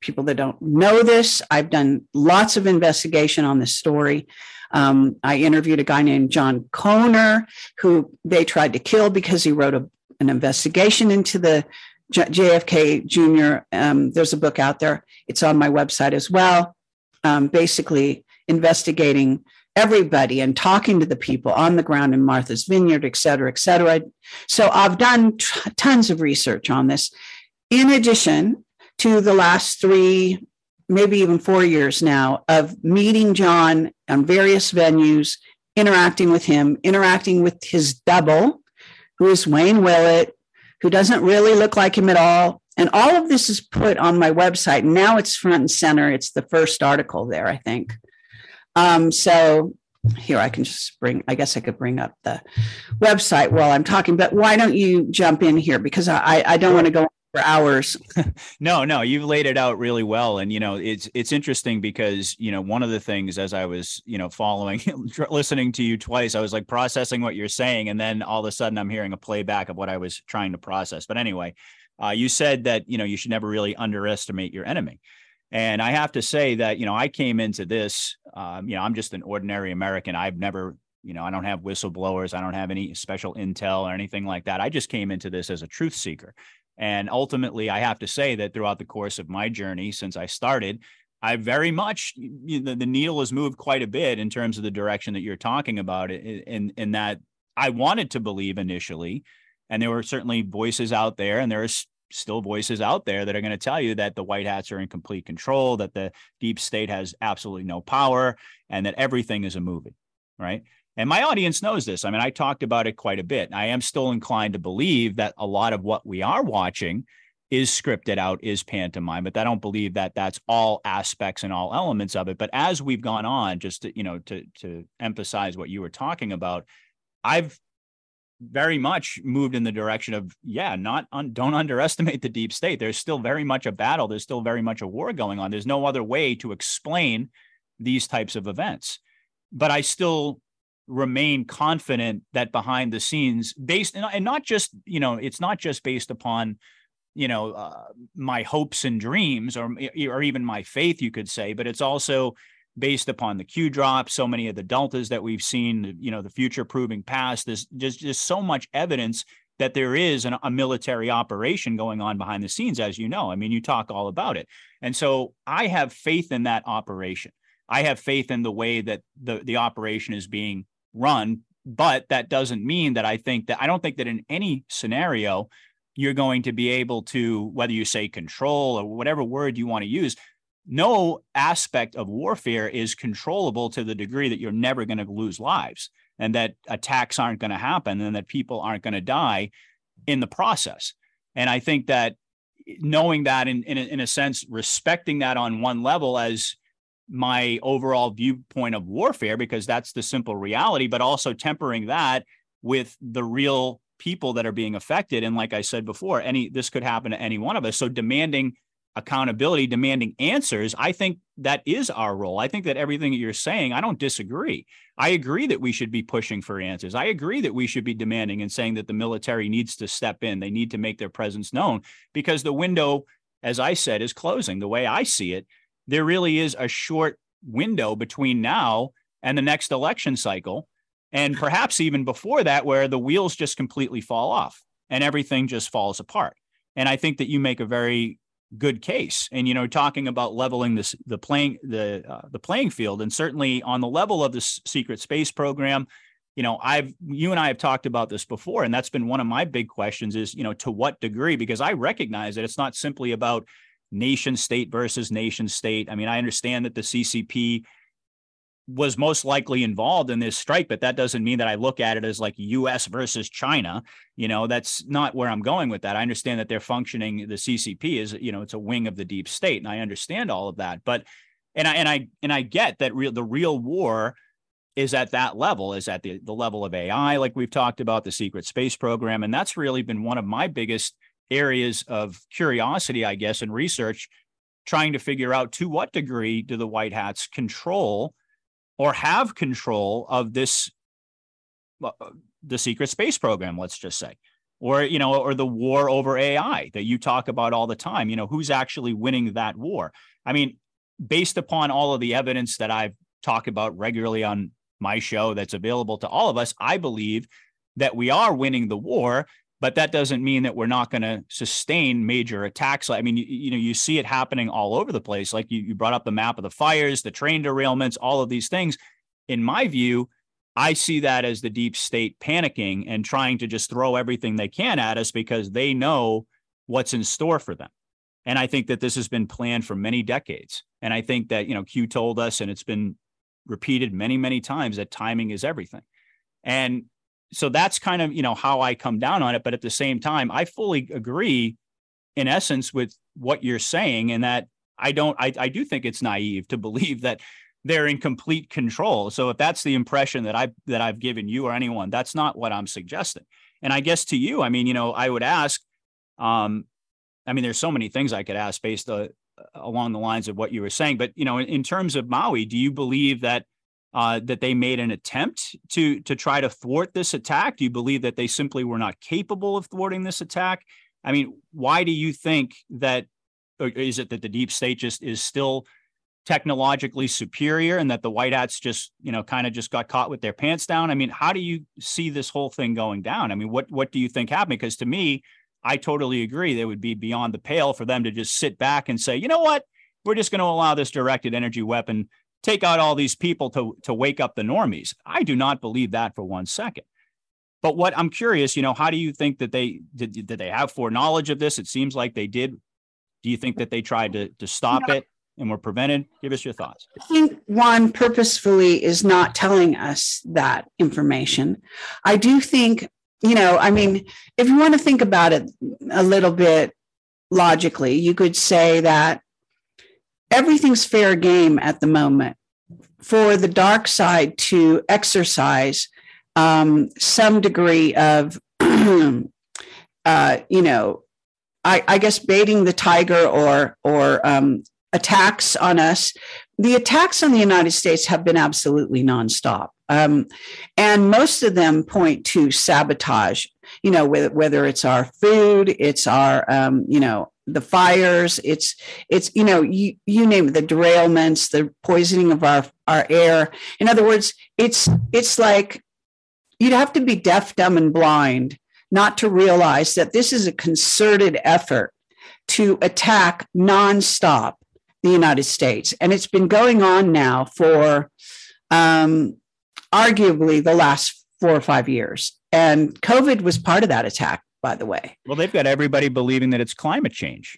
people that don't know this, I've done lots of investigation on this story. Um, I interviewed a guy named John Koerner, who they tried to kill because he wrote a, an investigation into the J- JFK Jr. Um, there's a book out there. It's on my website as well. Um, basically, investigating everybody and talking to the people on the ground in Martha's Vineyard, et cetera, et cetera. So I've done t- tons of research on this. In addition to the last three, maybe even four years now of meeting John on various venues, interacting with him, interacting with his double, who is Wayne Willett, who doesn't really look like him at all. And all of this is put on my website. Now it's front and center. It's the first article there, I think. Um, so here I can just bring, I guess I could bring up the website while I'm talking, but why don't you jump in here? Because I, I don't want to go for hours. no, no, you've laid it out really well. And, you know, it's, it's interesting because, you know, one of the things as I was, you know, following, listening to you twice, I was like processing what you're saying. And then all of a sudden I'm hearing a playback of what I was trying to process. But anyway, uh, you said that, you know, you should never really underestimate your enemy. And I have to say that, you know, I came into this, um, you know, I'm just an ordinary American. I've never, you know, I don't have whistleblowers. I don't have any special intel or anything like that. I just came into this as a truth seeker. And ultimately, I have to say that throughout the course of my journey since I started, I very much you know, the needle has moved quite a bit in terms of the direction that you're talking about. In in that I wanted to believe initially, and there were certainly voices out there, and there's still voices out there that are going to tell you that the white hats are in complete control, that the deep state has absolutely no power, and that everything is a movie, right? And my audience knows this. I mean, I talked about it quite a bit. I am still inclined to believe that a lot of what we are watching is scripted out, is pantomime, but I don't believe that that's all aspects and all elements of it. But as we've gone on, just to, you know, to to emphasize what you were talking about, I've very much moved in the direction of yeah not un, don't underestimate the deep state. There's still very much a battle. There's still very much a war going on. There's no other way to explain these types of events. But i still remain confident that behind the scenes based and not just you know it's not just based upon you know uh, my hopes and dreams or or even my faith you could say but it's also based upon the Q drop, so many of the deltas that we've seen, you know, the future proving past. There's just just so much evidence that there is an, a military operation going on behind the scenes, as you know. I mean, you talk all about it, and so I have faith in that operation. I have faith in the way that the the operation is being run, but that doesn't mean that I think that I don't think that in any scenario you're going to be able to whether you say control or whatever word you want to use no aspect of warfare is controllable to the degree that you're never going to lose lives and that attacks aren't going to happen and that people aren't going to die in the process. And I think that knowing that in, in, a, in a sense, respecting that on one level as my overall viewpoint of warfare, because that's the simple reality, but also tempering that with the real people that are being affected. And like I said before, any this could happen to any one of us. So demanding accountability, demanding answers, I think that is our role. I think that everything that you're saying, I don't disagree. I agree that we should be pushing for answers. I agree that we should be demanding and saying that the military needs to step in. They need to make their presence known because the window, as I said, is closing. The way I see it, there really is a short window between now and the next election cycle. And perhaps even before that, where the wheels just completely fall off and everything just falls apart. And I think that you make a very good case. And you know, talking about leveling this the playing the uh, the playing field, and certainly on the level of the secret space program, you know, I've you and I have talked about this before, and that's been one of my big questions: is you know, to what degree? Because I recognize that it's not simply about nation state versus nation state. I mean, I understand that the CCP was most likely involved in this strike, but that doesn't mean that I look at it as like US versus China. You know, that's not where I'm going with that. I understand that they're functioning, the CCP is, you know, it's a wing of the deep state, and I understand all of that. But and I and I and I get that real the real war is at that level, is at the, the level of AI, like we've talked about, the secret space program. And that's really been one of my biggest areas of curiosity, I guess, and research, trying to figure out to what degree do the white hats control or have control of this uh, the secret space program let's just say or you know or the war over ai that you talk about all the time you know who's actually winning that war? I mean based upon all of the evidence that i've talked about regularly on my show that's available to all of us i believe that we are winning the war but that doesn't mean that we're not going to sustain major attacks. I mean, you, you, know, you see it happening all over the place. Like you, you brought up the map of the fires, the train derailments, all of these things. In my view, I see that as the deep state panicking and trying to just throw everything they can at us because they know what's in store for them. And I think that this has been planned for many decades. And I think that, you know, Q told us, and it's been repeated many, many times that timing is everything. And so that's kind of you know how I come down on it. But at the same time, I fully agree, in essence, with what you're saying, and that I don't. I, I do think it's naive to believe that they're in complete control. So if that's the impression that I that I've given you or anyone, that's not what I'm suggesting. And I guess to you, I mean, you know, I would ask. Um, I mean, there's so many things I could ask based uh, along the lines of what you were saying, but you know, in, in terms of Maui, do you believe that uh, that they made an attempt to to try to thwart this attack? Do you believe that they simply were not capable of thwarting this attack? I mean, why do you think that? is it that the deep state just is still technologically superior and that the white hats just you know kind of just got caught with their pants down i mean how do you see this whole thing going down i mean what what do you think happened because to me i totally agree they would be beyond the pale for them to just sit back and say you know what we're just going to allow this directed energy weapon take out all these people to to wake up the normies. I do not believe that for one second. But what I'm curious, you know, how do you think that they did, did they have foreknowledge of this? It seems like they did. Do you think that they tried to to stop no. it and were prevented? Give us your thoughts. I think Juan purposefully is not telling us that information. I do think, you know, I mean, if you want to think about it a little bit logically, you could say that everything's fair game at the moment for the dark side to exercise um, some degree of, uh, you know, I, I, guess baiting the tiger or or um, attacks on us. The attacks on the United States have been absolutely nonstop, um, and most of them point to sabotage. You know, whether, whether it's our food, it's our, um, you know, the fires it's it's you know you, you name it the derailments the poisoning of our our air. In other words it's it's like you'd have to be deaf dumb and blind not to realize that this is a concerted effort to attack nonstop the united states. And it's been going on now for um, arguably the last four or five years. And covid was part of that attack by the way. Well, they've got everybody believing that it's climate change.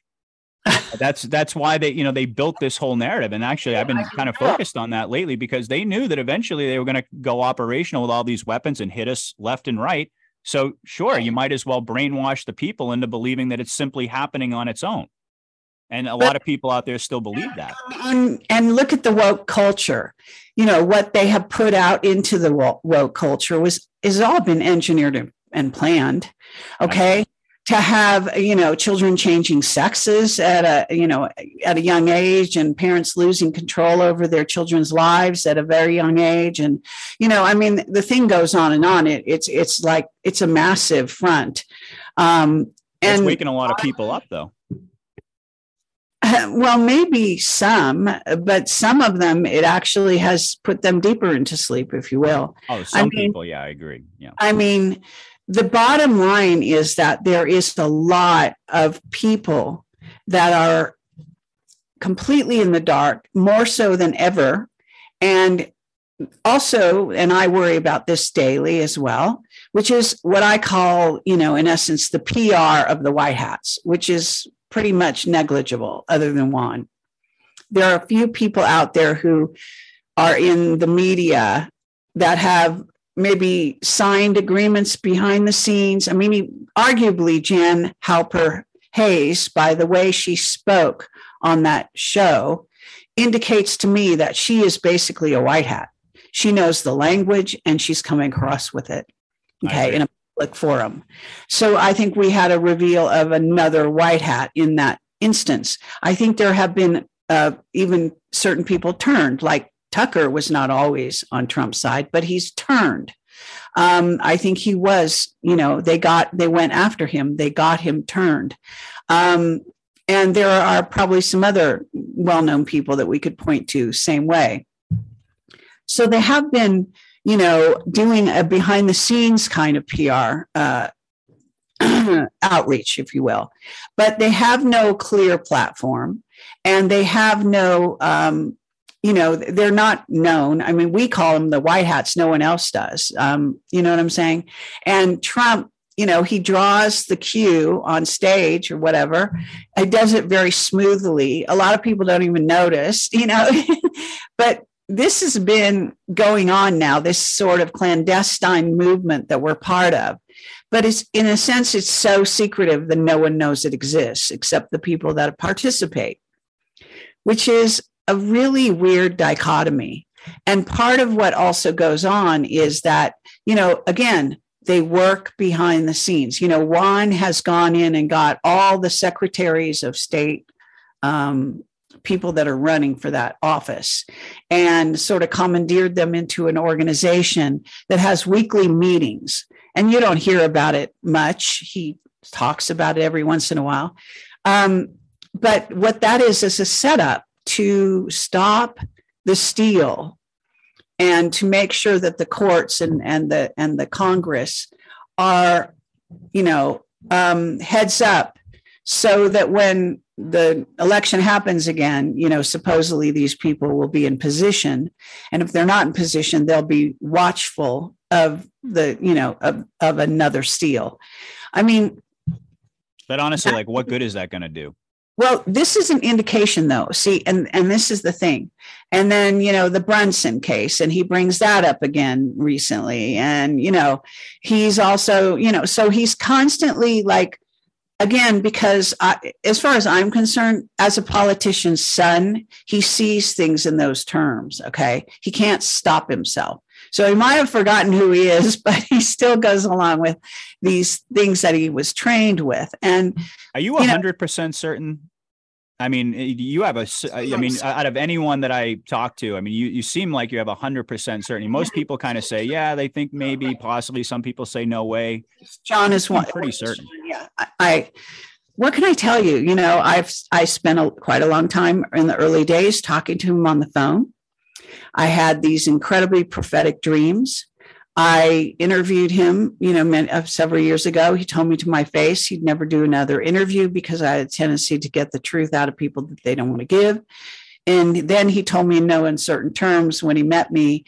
that's that's why they you know they built this whole narrative. And actually i've been kind of focused on that lately because they knew that eventually they were going to go operational with all these weapons and hit us left and right. So sure you might as well brainwash the people into believing that it's simply happening on its own. And a but, lot of people out there still believe that. And, and look at the woke culture. You know what they have put out into the woke culture was has all been engineered and planned okay to have you know children changing sexes at a you know at a young age and parents losing control over their children's lives at a very young age. And you know i mean the thing goes on and on. It, it's it's like it's a massive front. Um and it's waking a lot of people up though. Well maybe some but some of them it actually has put them deeper into sleep if you will. Oh some I mean, people. Yeah i agree. Yeah. I mean the bottom line is that there is a lot of people that are completely in the dark, more so than ever. And also, and I worry about this daily as well, which is what I call, you know, in essence, the PR of the White Hats, which is pretty much negligible, other than one. There are a few people out there who are in the media that have maybe signed agreements behind the scenes. I mean, arguably, Jan Halper Hayes, by the way she spoke on that show, indicates to me that she is basically a white hat. She knows the language and she's coming across with it. Okay, in a public forum. So I think we had a reveal of another white hat in that instance. I think there have been uh, even certain people turned, like Tucker was not always on Trump's side, but he's turned. Um, I think he was, you know, they got, they went after him, they got him turned. Um, and there are probably some other well known people that we could point to, same way. So they have been, you know, doing a behind the scenes kind of PR uh, outreach, if you will, but they have no clear platform and they have no, um, you know, they're not known. I mean, we call them the white hats, no one else does. Um, you know what I'm saying? And Trump you know, he draws the cue on stage or whatever. He does it very smoothly. A lot of people don't even notice, you know, but this has been going on now, this sort of clandestine movement that we're part of. But it's in a sense, it's so secretive that no one knows it exists except the people that participate, which is a really weird dichotomy. And part of what also goes on is that, you know, again, they work behind the scenes. You know, Juan has gone in and got all the secretaries of state um, people that are running for that office and sort of commandeered them into an organization that has weekly meetings. And you don't hear about it much. He talks about it every once in a while. Um, but what that is, is a setup to stop the steal and to make sure that the courts and, and the and the Congress are, you know, um, heads up so that when the election happens again, you know, supposedly these people will be in position. And if they're not in position, they'll be watchful of the, you know, of, of another steal. I mean, but honestly, like what good is that going to do? Well, this is an indication though. See, and, and this is the thing. And then, you know, the Brunson case, and he brings that up again recently. And, you know, he's also, you know, so he's constantly like again, because I, as far as I'm concerned, as a politician's son, he sees things in those terms. Okay. He can't stop himself. So he might have forgotten who he is, but he still goes along with these things that he was trained with. And are you 100% know, certain I mean, you have a. I mean, out of anyone that I talk to, I mean, you, you seem like you have a hundred percent certainty. Most people kind of say, yeah, they think maybe, possibly. Some people say no way. John is one pretty certain. Yeah, I, I. What can I tell you? You know, I've I spent a, quite a long time in the early days talking to him on the phone. I had these incredibly prophetic dreams. I interviewed him, you know, many, uh, several years ago. He told me to my face he'd never do another interview because I had a tendency to get the truth out of people that they don't want to give. And then he told me in no uncertain terms when he met me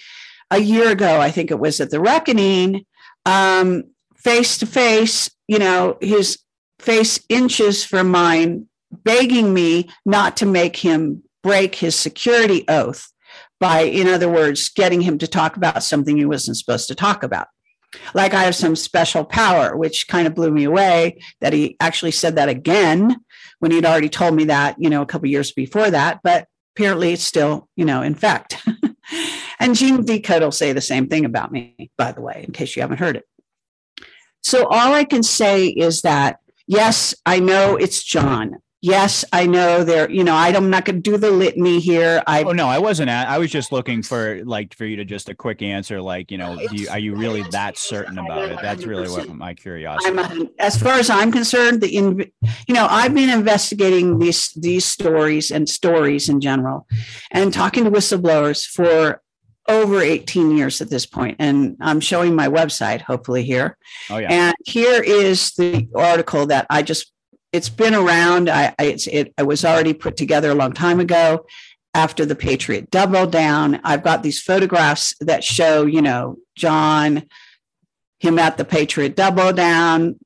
a year ago, I think it was at the reckoning, face to face, you know, his face inches from mine, begging me not to make him break his security oath by, in other words, getting him to talk about something he wasn't supposed to talk about. Like I have some special power, which kind of blew me away that he actually said that again when he'd already told me that, you know, a couple years before that. But apparently it's still, you know, in fact. and Gene Decode will say the same thing about me, by the way, in case you haven't heard it. So all I can say is that, yes, I know it's John yes, I know there, you know, I'm not going to do the litany here. I Oh no, I wasn't at, I was just looking for like for you to just a quick answer like, you know, you, are you really that certain about it? That's really what my curiosity. I'm, as far as I'm concerned, the in, you know, I've been investigating these these stories and stories in general and talking to whistleblowers for over 18 years at this point and i'm showing my website hopefully here oh, yeah. and here is the article that i just it's been around. I, I it, it was already put together a long time ago. After the Patriot double down, I've got these photographs that show, you know, John, him at the Patriot double down.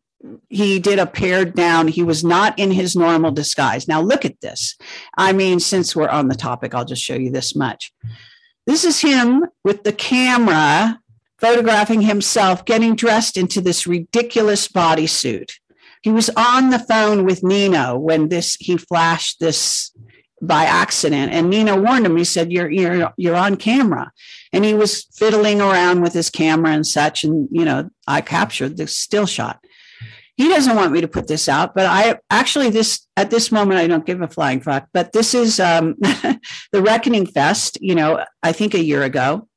He did a pared down. He was not in his normal disguise. Now look at this. I mean, since we're on the topic, I'll just show you this much. This is him with the camera photographing himself getting dressed into this ridiculous bodysuit he was on the phone with Nino when this he flashed this by accident and Nino warned him. He said you're you're you're on camera. And he was fiddling around with his camera and such and you know I captured the still shot. He doesn't want me to put this out but I actually this at this moment I don't give a flying fuck but this is um, the reckoning fest you know I think a year ago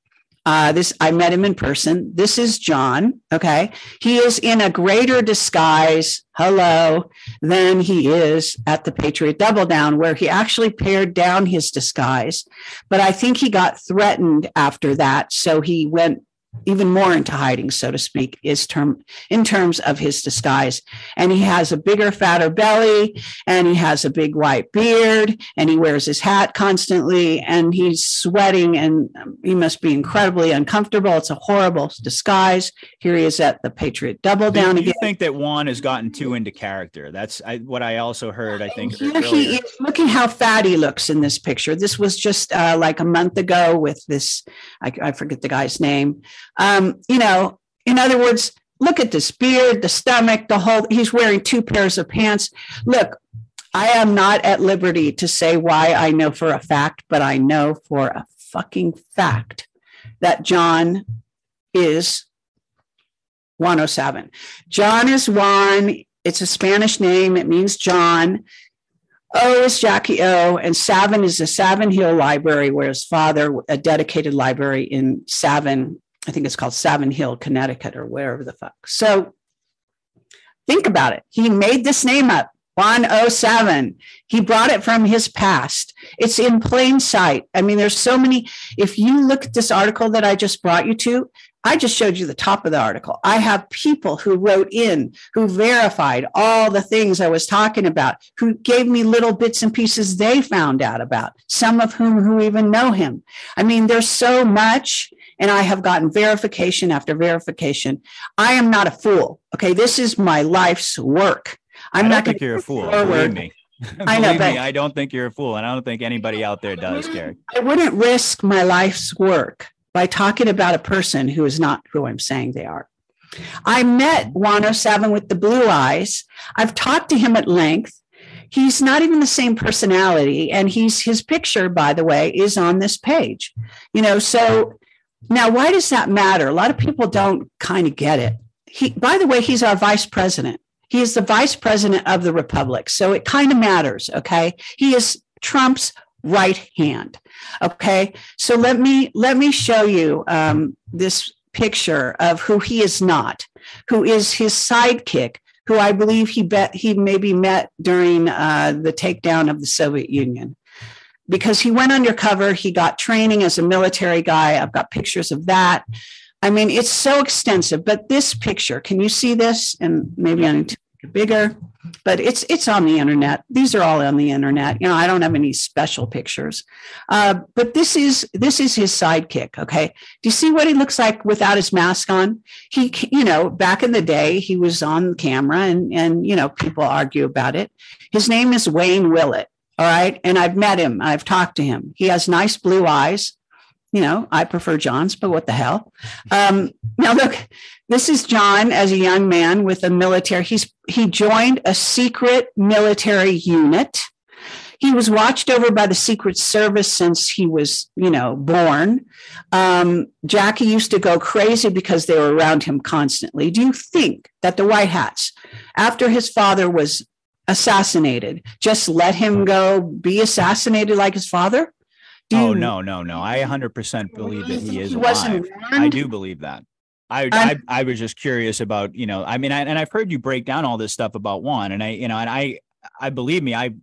Uh, this I met him in person. This is John. Okay, he is in a greater disguise. Hello, than he is at the Patriot Double Down, where he actually pared down his disguise. But I think he got threatened after that, so he went even more into hiding, so to speak, is term in terms of his disguise. And he has a bigger, fatter belly, and he has a big white beard, and he wears his hat constantly, and he's sweating, and he must be incredibly uncomfortable. It's a horrible disguise. Here he is at the Patriot Double Down Do again. you think that Juan has gotten too into character? That's I, what I also heard. I think Here he is. Look at how fat he looks in this picture. This was just uh, like a month ago with this, I, I forget the guy's name. Um, you know, in other words, look at this beard, the stomach, the whole, he's wearing two pairs of pants. Look, I am not at liberty to say why I know for a fact, but I know for a fucking fact that John is 107. John is Juan. It's a Spanish name. It means John. O is Jackie O, and Savin is the Savin Hill Library, where his father, a dedicated library in Savin, I think it's called Savin Hill, Connecticut, or wherever the fuck. So think about it. He made this name up, 107. He brought it from his past. It's in plain sight. I mean, there's so many. If you look at this article that I just brought you to, I just showed you the top of the article. I have people who wrote in, who verified all the things I was talking about, who gave me little bits and pieces they found out about, some of whom who even know him. I mean, there's so much, and I have gotten verification after verification. I am not a fool. Okay, this is my life's work. I'm I not think you're a fool. Believe me. I know, but- me, I don't think you're a fool, and I don't think anybody out there does, Gary. I wouldn't risk my life's work by talking about a person who is not who I'm saying they are. I met mm-hmm. 107 with the blue eyes. I've talked to him at length. He's not even the same personality. And he's his picture, by the way, is on this page. You know, so now why does that matter? A lot of people don't kind of get it. He, by the way, he's our vice president. He is the vice president of the republic. So it kind of matters. Okay. He is Trump's right hand. Okay. So let me, let me show you um, this picture of who he is not, who is his sidekick, who I believe he bet he maybe met during uh, the takedown of the Soviet Union. Because he went undercover, he got training as a military guy. I've got pictures of that. I mean, it's so extensive. But this picture, can you see this? And maybe I need to make it bigger. But it's it's on the internet. These are all on the internet. You know, I don't have any special pictures. Uh, but this is this is his sidekick. Okay, do you see what he looks like without his mask on? He, you know, back in the day, he was on camera, and and you know, people argue about it. His name is Wayne Willett. All right, and I've met him. I've talked to him. He has nice blue eyes. You know, I prefer John's, but what the hell? Um, now look, this is John as a young man with a military. He's he joined a secret military unit. He was watched over by the Secret Service since he was, you know, born. Um, Jackie used to go crazy because they were around him constantly. Do you think that the White Hats, after his father was assassinated, just let him hmm. go be assassinated like his father? Do Oh you- no, no, no! I 100% believe that he is He wasn't alive. I do believe that. I, I I was just curious about you know I mean I, and I've heard you break down all this stuff about Juan and I you know and I I believe me I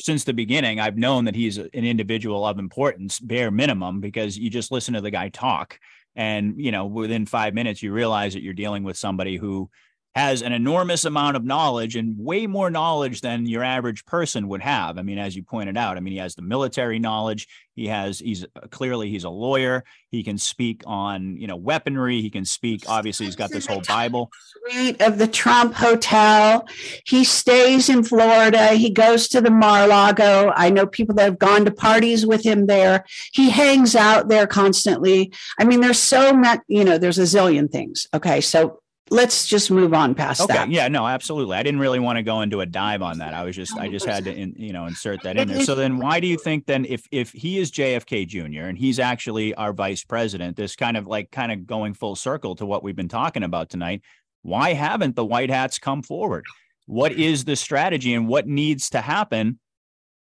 since the beginning I've known that he's an individual of importance bare minimum because you just listen to the guy talk and you know within five minutes you realize that you're dealing with somebody who has an enormous amount of knowledge and way more knowledge than your average person would have. I mean, as you pointed out, I mean, he has the military knowledge. He has, he's uh, clearly, he's a lawyer. He can speak on, you know, weaponry. He can speak, obviously, he's got this whole Bible. suite of the Trump Hotel. He stays in Florida. He goes to the Mar-a-Lago. I know people that have gone to parties with him there. He hangs out there constantly. I mean, there's so much, you know, there's a zillion things. Okay. So let's just move on past Okay. that. Yeah, no, absolutely. I didn't really want to go into a dive on that. I was just, I just had to, in, you know, insert that in there. So then why do you think then if, if he is JFK Jr. and he's actually our vice president, this kind of like kind of going full circle to what we've been talking about tonight, why haven't the white hats come forward? What is the strategy and what needs to happen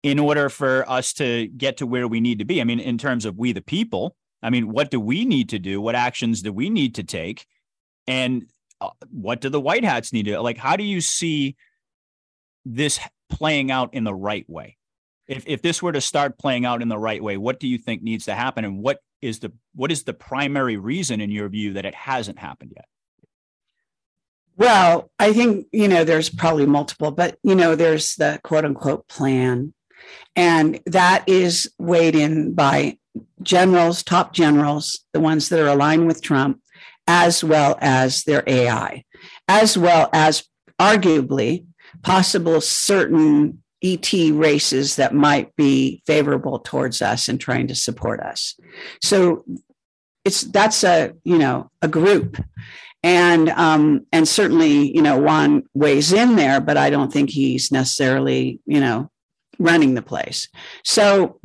in order for us to get to where we need to be? I mean, in terms of we the people, I mean, what do we need to do? What actions do we need to take? And Uh, what do the white hats need to like? How do you see this playing out in the right way? If if this were to start playing out in the right way, what do you think needs to happen, and what is the what is the primary reason in your view that it hasn't happened yet? Well, I think, you know, there's probably multiple, but, you know, there's the quote unquote plan. And that is weighed in by generals, top generals, the ones that are aligned with Trump, as well as their AI, as well as arguably possible certain ET races that might be favorable towards us and trying to support us. So it's that's a you know a group and um, and certainly you know Juan weighs in there, but I don't think he's necessarily you know running the place. So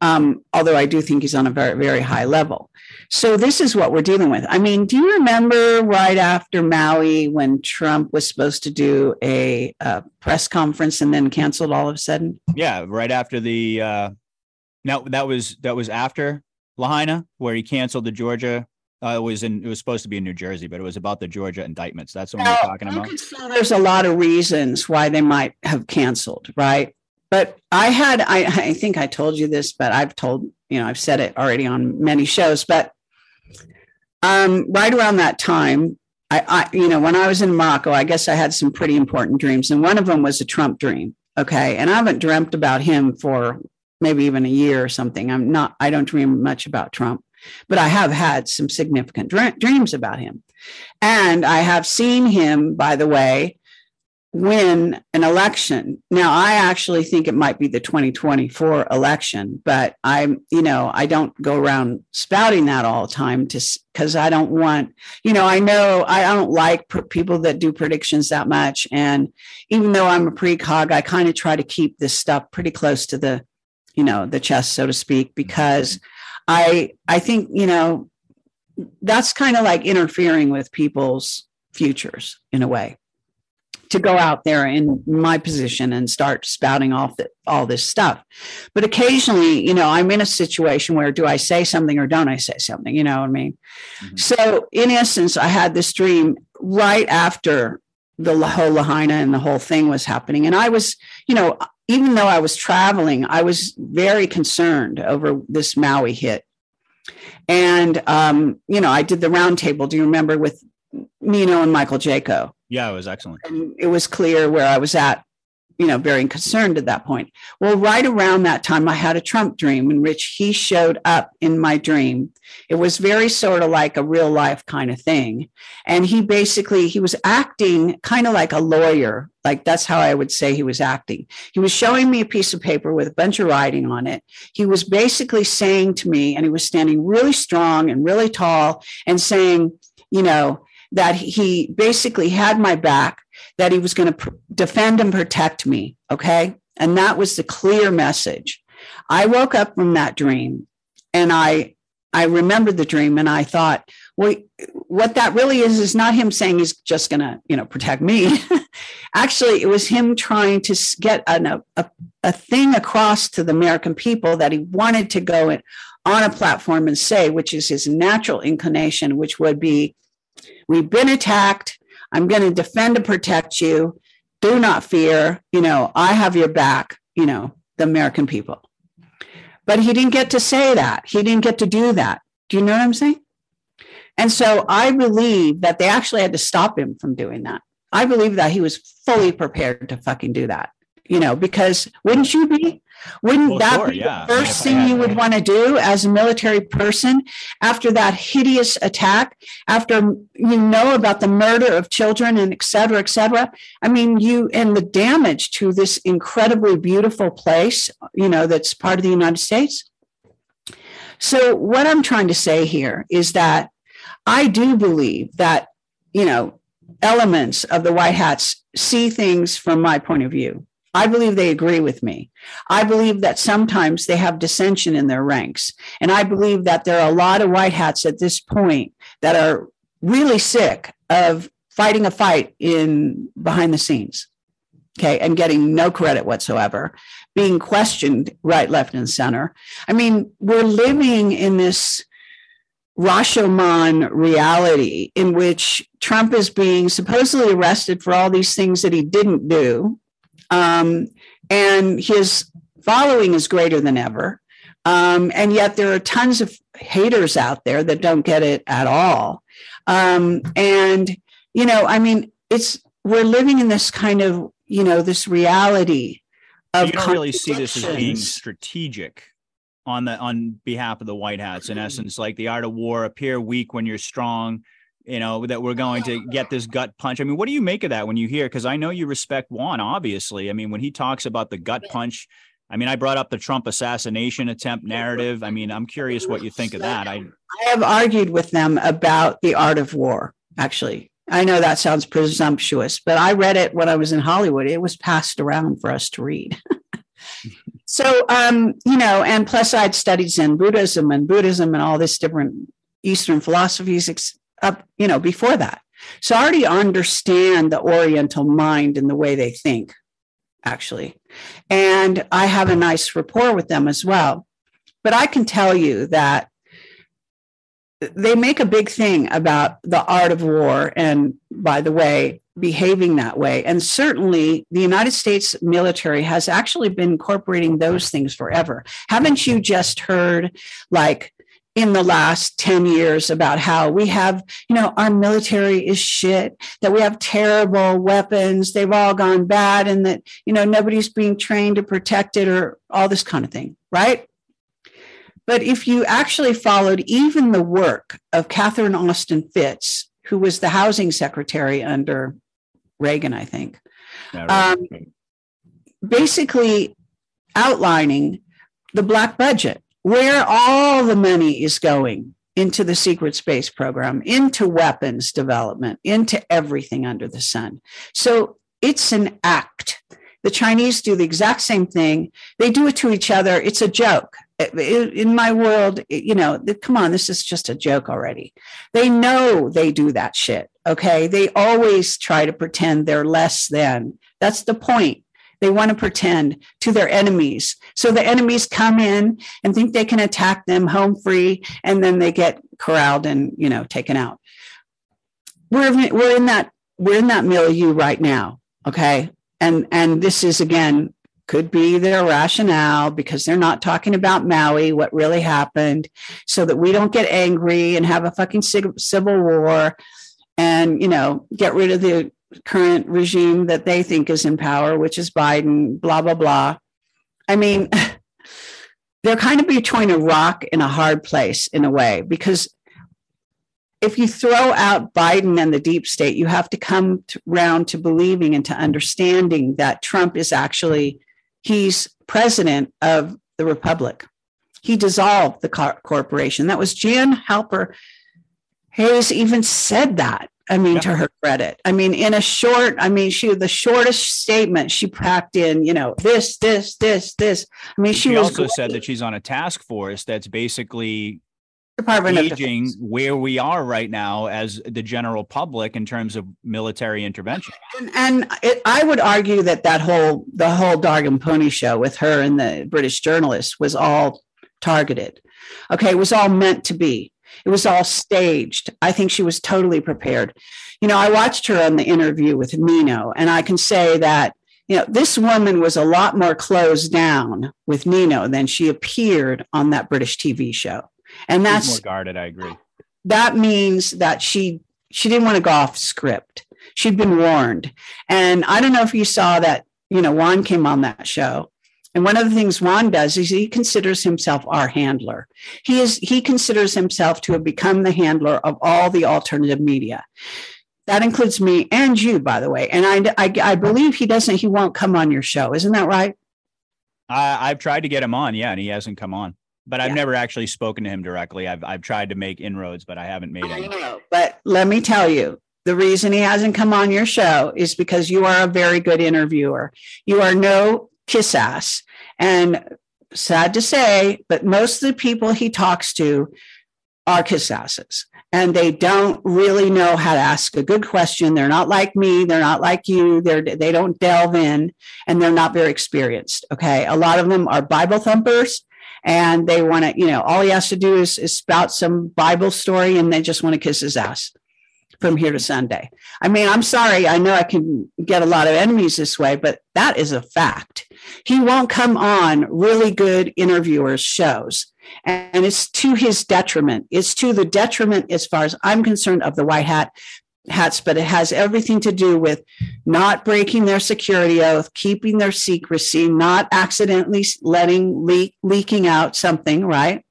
um, although I do think he's on a very very high level. So this is what we're dealing with. I mean, do you remember right after Maui when Trump was supposed to do a, a press conference and then canceled all of a sudden? Yeah, right after the. Uh, no, that was that was after Lahaina, where he canceled the Georgia uh, it was in. It was supposed to be in New Jersey, but it was about the Georgia indictments. That's what we're talking about. there's a lot of reasons why they might have canceled, right? But I had. I, I think I told you this, but I've told you know I've said it already on many shows. But um, right around that time, I, I you know when I was in Morocco, I guess I had some pretty important dreams, and one of them was a Trump dream. Okay, and I haven't dreamt about him for maybe even a year or something. I'm not. I don't dream much about Trump but I have had some significant dreams about him. And I have seen him, by the way, win an election. Now, I actually think it might be the 2024 election, but I'm, you know, I don't go around spouting that all the time to because I don't want, you know, I know I don't like pr- people that do predictions that much. And even though I'm a precog, I kind of try to keep this stuff pretty close to the, you know, the chest, so to speak, mm-hmm. because I I think you know that's kind of like interfering with people's futures in a way to go out there in my position and start spouting off the, all this stuff. But occasionally, you know, I'm in a situation where do I say something or don't I say something? You know what I mean? Mm-hmm. So, in essence, I had this dream right after the whole Lahaina and the whole thing was happening. And I was, you know, even though I was traveling, I was very concerned over this Maui hit. And, um, you know, I did the roundtable. Do you remember with Nino and Michael Jaco? Yeah, it was excellent. And it was clear where I was at you know, very concerned at that point. Well, right around that time, I had a Trump dream in which he showed up in my dream. It was very sort of like a real life kind of thing. And he basically, he was acting kind of like a lawyer. Like that's how I would say he was acting. He was showing me a piece of paper with a bunch of writing on it. He was basically saying to me, and he was standing really strong and really tall and saying, you know, that he basically had my back that he was going to pr- defend and protect me. Okay. And that was the clear message. I woke up from that dream and I, I remembered the dream and I thought, well, what that really is, is not him saying he's just going to, you know, protect me. Actually, it was him trying to get an, a, a thing across to the American people that he wanted to go in, on a platform and say, which is his natural inclination, which would be, we've been attacked. I'm going to defend and protect you. Do not fear. You know, I have your back, you know, the American people. But he didn't get to say that. He didn't get to do that. Do you know what I'm saying? And so I believe that they actually had to stop him from doing that. I believe that he was fully prepared to fucking do that, you know, because wouldn't you be? Wouldn't well, that sure, be yeah. the first thing you would want to do as a military person after that hideous attack, after you know about the murder of children and et cetera, et cetera? I mean, you and the damage to this incredibly beautiful place, you know, that's part of the United States. So, what I'm trying to say here is that I do believe that, you know, elements of the White Hats see things from my point of view I believe they agree with me. I believe that sometimes they have dissension in their ranks. And I believe that there are a lot of white hats at this point that are really sick of fighting a fight in behind the scenes. Okay. And getting no credit whatsoever, being questioned right, left, and center. I mean, we're living in this Rashomon reality in which Trump is being supposedly arrested for all these things that he didn't do. Um, and his following is greater than ever. Um, and yet there are tons of haters out there that don't get it at all. Um, and, you know, I mean, it's, we're living in this kind of, you know, this reality of. You don't really see this as being strategic on the on behalf of the white hats in essence like the art of war appear weak when you're strong you know that we're going to get this gut punch. I mean what do you make of that when you hear because i know you respect juan obviously. I mean when he talks about the gut punch i mean i brought up the trump assassination attempt narrative. I mean i'm curious what you think of that. I i have argued with them about the art of war actually. I know that sounds presumptuous but i read it when i was in hollywood. It was passed around for us to read. So, um, you know, and plus I'd studied Zen Buddhism and Buddhism and all this different Eastern philosophies up, you know, before that. So I already understand the Oriental mind and the way they think, actually. And I have a nice rapport with them as well. But I can tell you that they make a big thing about the art of war. And by the way, behaving that way. And certainly the United States military has actually been incorporating those things forever. Haven't you just heard, like, in the last 10 years about how we have, you know, our military is shit, that we have terrible weapons, they've all gone bad, and that, you know, nobody's being trained to protect it or all this kind of thing, right? But if you actually followed even the work of Catherine Austin Fitts, who was the housing secretary under Reagan, I think. Right. um, basically outlining the black budget, where all the money is going into the secret space program, into weapons development, into everything under the sun. So it's an act. The Chinese do the exact same thing. They do it to each other. It's a joke. In my world, you know, come on, this is just a joke already. They know they do that shit. Okay. They always try to pretend they're less than. That's the point. They want to pretend to their enemies. So the enemies come in and think they can attack them home free, and then they get corralled and you know taken out. We're we're in that we're in that milieu right now. Okay. And and this is again could be their rationale because they're not talking about Maui, what really happened, so that we don't get angry and have a fucking civil war and you know get rid of the current regime that they think is in power which is biden blah blah blah i mean they're kind of between a rock and a hard place in a way because if you throw out Biden and the deep state, you have to come to, around to believing and to understanding that Trump is actually he's president of the republic. He dissolved the corporation. That was Jan Halper Hayes even said that. I mean, yeah. to her credit. I mean, in a short, I mean, she the shortest statement she packed in, you know, this, this, this, this. I mean, she, she was also great. said that she's on a task force that's basically Department gauging where we are right now as the general public in terms of military intervention. And, and it, I would argue that that whole the whole dog and pony show with her and the British journalists was all targeted. Okay, it was all meant to be. It was all staged. I think she was totally prepared. You know, I watched her on the interview with Nino, and I can say that, you know, this woman was a lot more closed down with Nino than she appeared on that British TV show. And that's more guarded, I agree. That means that she she didn't want to go off script. She'd been warned. And I don't know if you saw that, you know, Juan came on that show and one of the things Juan does is he considers himself our handler. He is he considers himself to have become the handler of all the alternative media. That includes me and you, by the way. And I, I, I believe he doesn't. He won't come on your show. Isn't that right? I, I've tried to get him on, yeah, and he hasn't come on. But I've yeah. never actually spoken to him directly. I've I've tried to make inroads, but I haven't made any. But let me tell you, the reason he hasn't come on your show is because you are a very good interviewer. You are no kiss ass. And sad to say, but most of the people he talks to are kiss asses and they don't really know how to ask a good question. They're not like me. They're not like you. They're, they don't delve in and they're not very experienced. Okay. A lot of them are Bible thumpers and they want to, you know, all he has to do is, is spout some Bible story and they just want to kiss his ass from here to Sunday. I mean, I'm sorry. I know I can get a lot of enemies this way, but that is a fact. He won't come on really good interviewers' shows. And it's to his detriment. It's to the detriment, as far as I'm concerned, of the white hat hats, but it has everything to do with not breaking their security oath, keeping their secrecy, not accidentally letting leak leaking out something, right?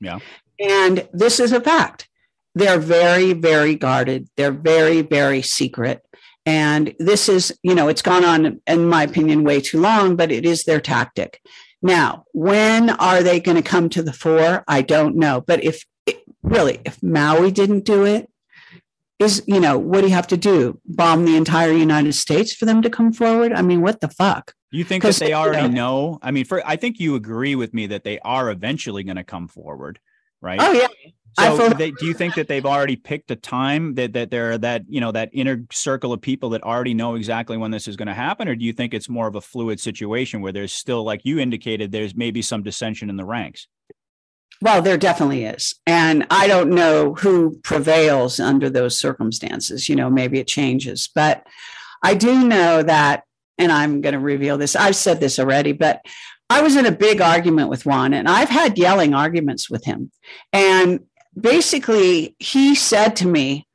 Yeah. And this is a fact. They're very, very guarded. They're very, very secret. And this is, you know, it's gone on, in my opinion, way too long, but it is their tactic. Now, when are they going to come to the fore? I don't know. But if really, if Maui didn't do it, is, you know, what do you have to do? Bomb the entire United States for them to come forward? I mean, what the fuck? You think that they already you know, know? I mean, for I think you agree with me that they are eventually going to come forward, right? Oh yeah. So they, do you think that they've already picked a time that that there are that you know that inner circle of people that already know exactly when this is going to happen, or do you think it's more of a fluid situation where there's still, like you indicated, there's maybe some dissension in the ranks? Well, there definitely is. And I don't know who prevails under those circumstances. You know, maybe it changes. But I do know that, and I'm going to reveal this. I've said this already, but I was in a big argument with Juan, and I've had yelling arguments with him. And basically, he said to me,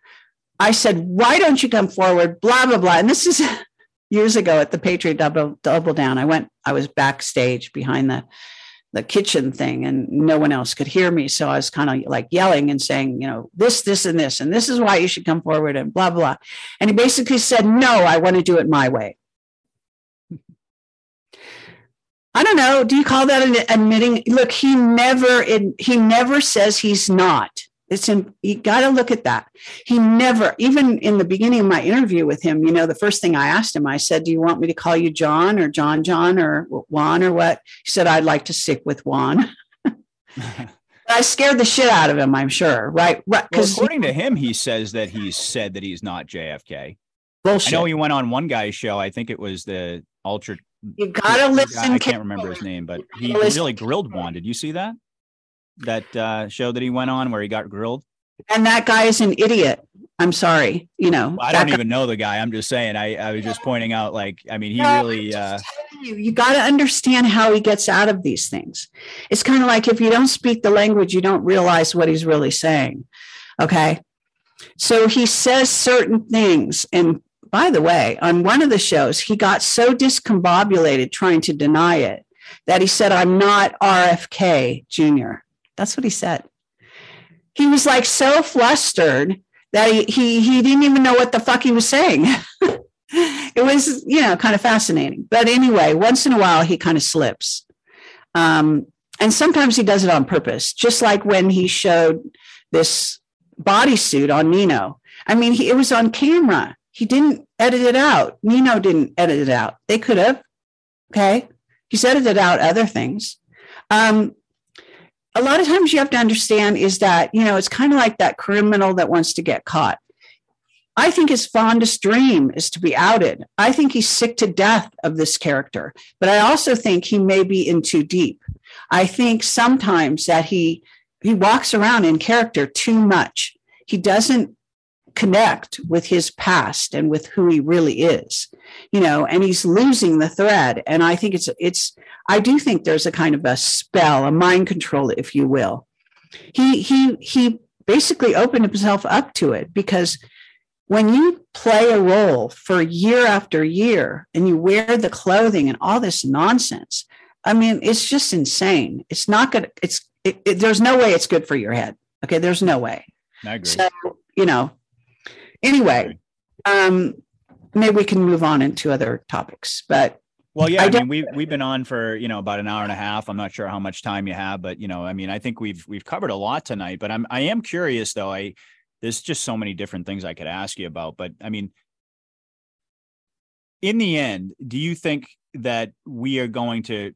I said, why don't you come forward? Blah, blah, blah. And this is years ago at the Patriot Double, Double Down. I went, I was backstage behind the the kitchen thing and no one else could hear me so i was kind of like yelling and saying you know this this and this and this is why you should come forward and blah blah and he basically said no i want to do it my way i don't know do you call that admitting look he never he never says he's not it's in, you got to look at that. He never, even in the beginning of my interview with him, you know, the first thing I asked him, I said, Do you want me to call you John or John John or Juan or what? He said, I'd like to stick with Juan. I scared the shit out of him, I'm sure. Right. Right. Because well, according to him, he says that he's said that he's not JFK. Bullshit. I know he went on one guy's show. I think it was the Ultra. You gotta listen. I can't remember his name, but he really grilled Juan. Did you see that? that uh, show that he went on where he got grilled? And that guy is an idiot. I'm sorry, you know. Well, I don't even know the guy. I'm just saying. I, I was just pointing out, like, I mean, he no, really. Uh, you, you got to understand how he gets out of these things. It's kind of like if you don't speak the language, you don't realize what he's really saying. Okay, so he says certain things, and by the way, on one of the shows, he got so discombobulated trying to deny it that he said, "I'm not RFK Jr." That's what he said. He was like so flustered that he, he, he didn't even know what the fuck he was saying. it was, you know, kind of fascinating. But anyway, once in a while, he kind of slips. Um, and sometimes he does it on purpose, just like when he showed this bodysuit on Nino. I mean, he, it was on camera. He didn't edit it out. Nino didn't edit it out. They could have. Okay. He's edited out other things. Um, a lot of times you have to understand is that, you know, it's kind of like that criminal that wants to get caught. I think his fondest dream is to be outed. I think he's sick to death of this character, but I also think he may be in too deep. I think sometimes that he he walks around in character too much. He doesn't connect with his past and with who he really is you know and he's losing the thread. And i think it's it's i do think there's a kind of a spell a mind control if you will. He he he basically opened himself up to it because when you play a role for year after year and you wear the clothing and all this nonsense i mean it's just insane. It's not good. It's it, it, there's no way it's good for your head. Okay? There's no way. I agree. so you know Anyway, um, maybe we can move on into other topics, but well, yeah, I, I mean, we we've been on for you know about an hour and a half. I'm not sure how much time you have, but you know, I mean, I think we've we've covered a lot tonight. But I'm I am curious though. I there's just so many different things I could ask you about. But I mean, in the end, do you think that we are going to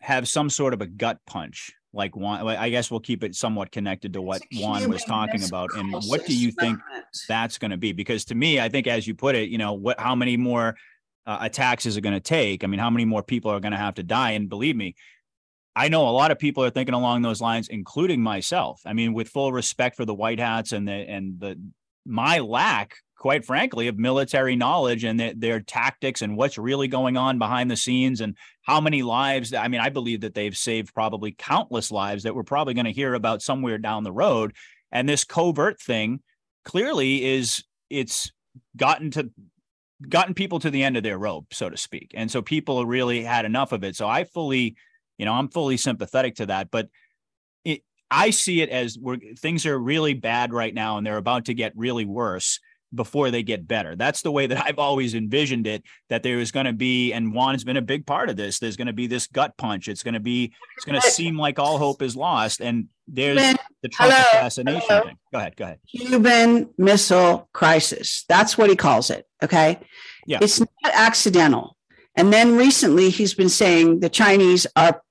have some sort of a gut punch like Juan, I guess we'll keep it somewhat connected to what Juan was talking about. And what do you think that's going to be? Because to me, I think as you put it, you know, what, how many more uh, attacks is it going to take? I mean, how many more people are going to have to die? And believe me, I know a lot of people are thinking along those lines, including myself. I mean, with full respect for the white hats and the and the my lack, quite frankly, of military knowledge and the, their tactics and what's really going on behind the scenes and how many lives. I mean, I believe that they've saved probably countless lives that we're probably going to hear about somewhere down the road. And this covert thing clearly is it's gotten to gotten people to the end of their rope, so to speak. And so people really had enough of it. So I fully, you know, I'm fully sympathetic to that. But it, I see it as we're things are really bad right now and they're about to get really worse before they get better. That's the way that I've always envisioned it. That there is going to be, and Juan's been a big part of this. There's going to be this gut punch. It's going to be, it's going to seem like all hope is lost. And there's the Trump hello, assassination hello. thing. Go ahead. Go ahead. Cuban Missile Crisis. That's what he calls it. Okay. Yeah. It's not accidental. And then recently, he's been saying the Chinese are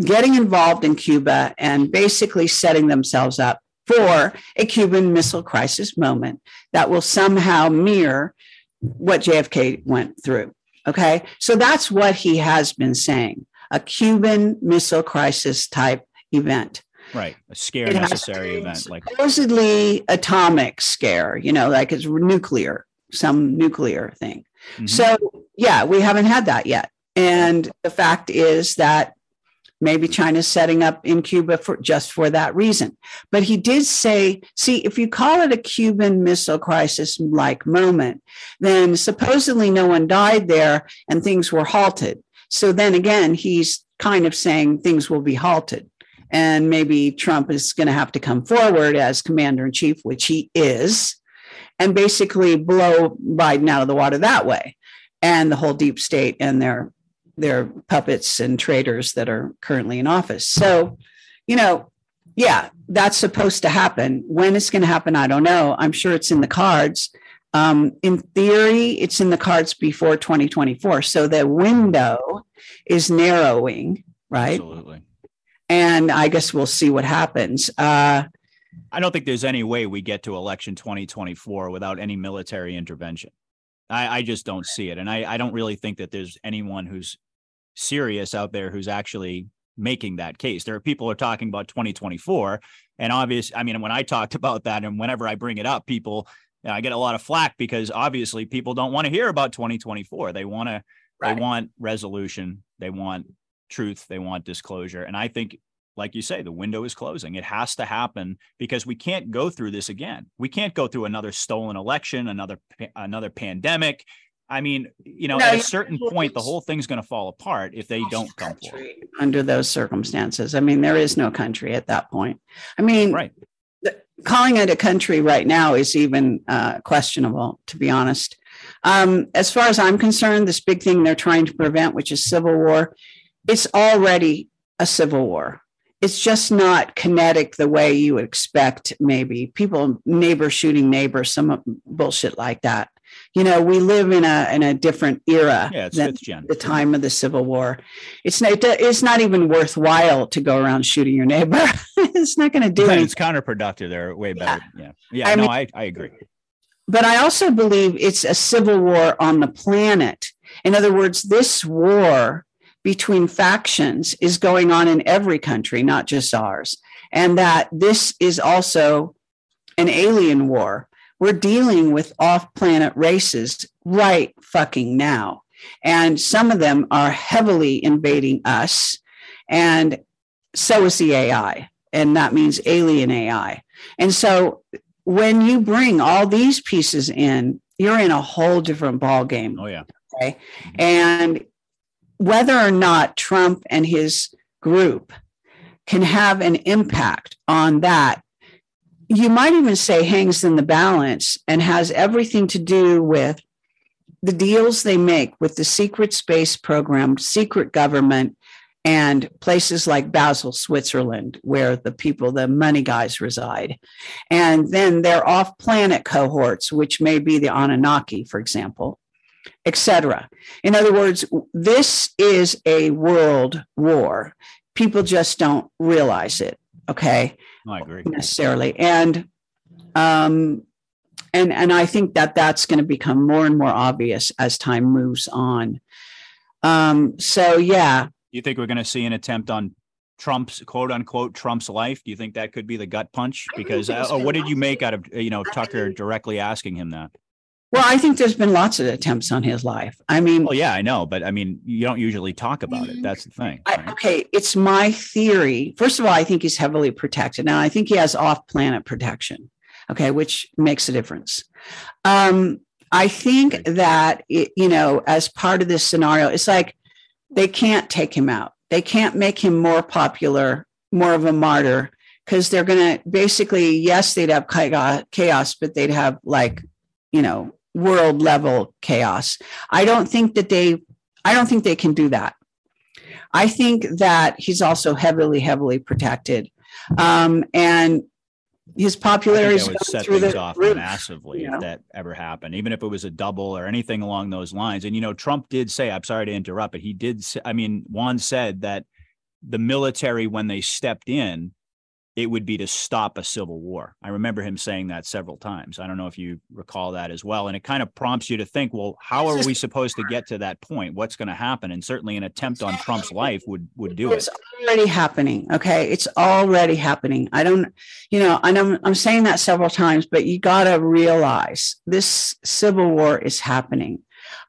getting involved in Cuba and basically setting themselves up for a Cuban Missile Crisis moment that will somehow mirror what JFK went through. Okay. So that's what he has been saying a Cuban Missile Crisis type event. Right. A scare it necessary event. Like supposedly atomic scare, you know, like it's nuclear, some nuclear thing. Mm-hmm. So yeah, we haven't had that yet. And the fact is that maybe China's setting up in Cuba for just for that reason. But he did say, see, if you call it a Cuban Missile Crisis like moment, then supposedly no one died there and things were halted. So then again, he's kind of saying things will be halted. And maybe Trump is going to have to come forward as commander in chief, which he is, and basically blow Biden out of the water that way and the whole deep state and their their puppets and traitors that are currently in office. So, you know, yeah, that's supposed to happen. When it's going to happen, I don't know. I'm sure it's in the cards. Um, in theory, it's in the cards before 2024. So the window is narrowing, right? Absolutely. And I guess we'll see what happens. Uh, I don't think there's any way we get to election 2024 without any military intervention. I, I just don't see it. And I, I don't really think that there's anyone who's serious out there who's actually making that case. There are people who are talking about 2024. And obvious, I mean, when I talked about that and whenever I bring it up, people, I get a lot of flack because obviously people don't want to hear about 2024. They want to, right. they want resolution, they want truth, they want disclosure. And I think, like you say, the window is closing. It has to happen because we can't go through this again. We can't go through another stolen election, another another pandemic. I mean, you know, no, at a certain point, the whole thing's going to fall apart if they don't come forward. Under those circumstances, I mean, there is no country at that point. I mean, right. The, calling it a country right now is even uh, questionable, to be honest. Um, as far as I'm concerned, this big thing they're trying to prevent, which is civil war, it's already a civil war. It's just not kinetic the way you would expect, maybe. People, neighbor shooting neighbor, some bullshit like that you know, we live in a in a different era yeah, than the time of the Civil War. It's not it's not even worthwhile to go around shooting your neighbor. it's not going to do it. It's counterproductive. They're way better. Yeah, yeah. yeah I no, mean, I I agree. But I also believe it's a civil war on the planet. In other words, this war between factions is going on in every country, not just ours, and that this is also an alien war we're dealing with off planet races right fucking now. And some of them are heavily invading us. And so is the AI. And that means alien AI. And so when you bring all these pieces in, you're in a whole different ball game. Oh, yeah. Okay. Mm-hmm. And whether or not Trump and his group can have an impact on that you might even say hangs in the balance and has everything to do with the deals they make with the secret space program, secret government, and places like Basel, Switzerland, where the people, the money guys reside. And then their off planet cohorts, which may be the Anunnaki, for example, etc. In other words, this is a world war. People just don't realize it. Okay. I agree. Necessarily. And, um, and, and I think that that's going to become more and more obvious as time moves on. Um, so, yeah. You think we're going to see an attempt on Trump's quote unquote Trump's life? Do you think that could be the gut punch? Because uh, what did you make out of you know Tucker directly asking him that? Well, I think there's been lots of attempts on his life. I mean, well, yeah, I know, but I mean, you don't usually talk about it. That's the thing. Right? I, okay, it's my theory. First of all, I think he's heavily protected. Now, I think he has off-planet protection. Okay, which makes a difference. Um, I think that it, you know, as part of this scenario, it's like they can't take him out. They can't make him more popular, more of a martyr, because they're going to basically, yes, they'd have chaos, but they'd have like, you know, world level chaos. I don't think that they I don't think they can do that. I think that he's also heavily, heavily protected. Um, and his popularity would set things off roof, massively you know? if that ever happened, even if it was a double or anything along those lines. And you know, Trump did say, "I'm sorry to interrupt," but he did. Say, I mean, Juan said that the military, when they stepped in, it would be to stop a civil war. I remember him saying that several times. I don't know if you recall that as well. And it kind of prompts you to think, well, how are we supposed to get to that point? What's going to happen? And certainly an attempt on Trump's life would would do it's it. It's already happening. Okay. It's already happening. I don't, you know, and I'm I'm saying that several times, but you gotta realize this civil war is happening.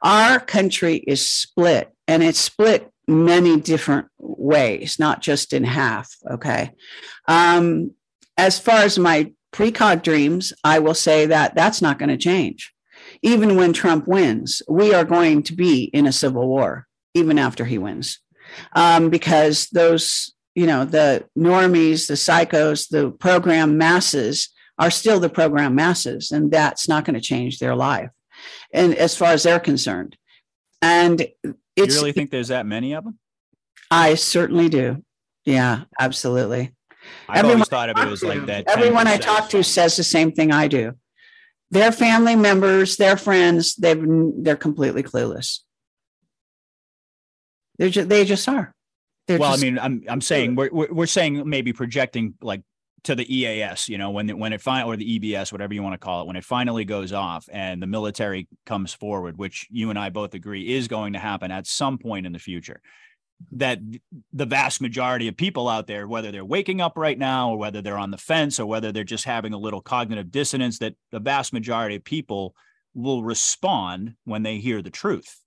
Our country is split and it's split many different ways, not just in half. Okay. Um, as far as my precog dreams, I will say that that's not going to change. Even when Trump wins, we are going to be in a civil war, even after he wins, um, because those, you know, the normies, the psychos, the program masses are still the program masses, and that's not going to change their life. And as far as they're concerned, and it's, you really think there's that many of them? I certainly do. Yeah, absolutely. I've everyone always thought of it as like that. Everyone I talk to says the same thing I do. Their family members, their friends, they've they're completely clueless. They're just, they just are. They're well, just, I mean, I'm I'm saying we're we're saying maybe projecting like to the EAS, you know, when when it finally or the EBS, whatever you want to call it, when it finally goes off and the military comes forward, which you and I both agree is going to happen at some point in the future, that the vast majority of people out there, whether they're waking up right now or whether they're on the fence or whether they're just having a little cognitive dissonance, that the vast majority of people will respond when they hear the truth.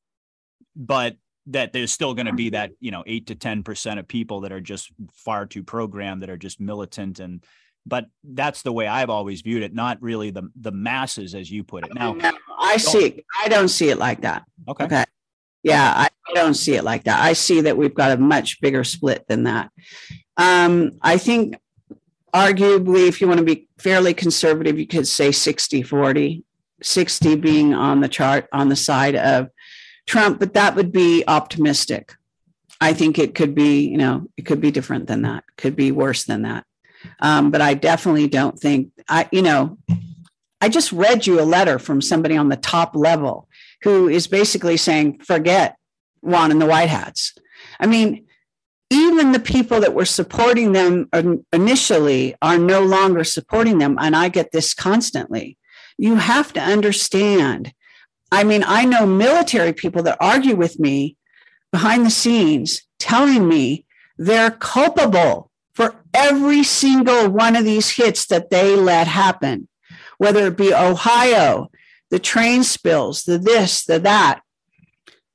But that there's still going to be that you know eight to ten percent of people that are just far too programmed that are just militant and but that's the way I've always viewed it, not really the the masses as you put it. Now I see I don't see it like that. Okay. Okay. Yeah, I don't see it like that. I see that we've got a much bigger split than that. Um, I think arguably if you want to be fairly conservative, you could say 60 40, 60 being on the chart on the side of Trump, but that would be optimistic. I think it could be, you know, it could be different than that, could be worse than that. Um, but I definitely don't think I, you know, I just read you a letter from somebody on the top level who is basically saying, forget Juan and the White Hats. I mean, even the people that were supporting them initially are no longer supporting them. And I get this constantly. You have to understand I mean, I know military people that argue with me behind the scenes telling me they're culpable for every single one of these hits that they let happen, whether it be Ohio, the train spills, the this, the that,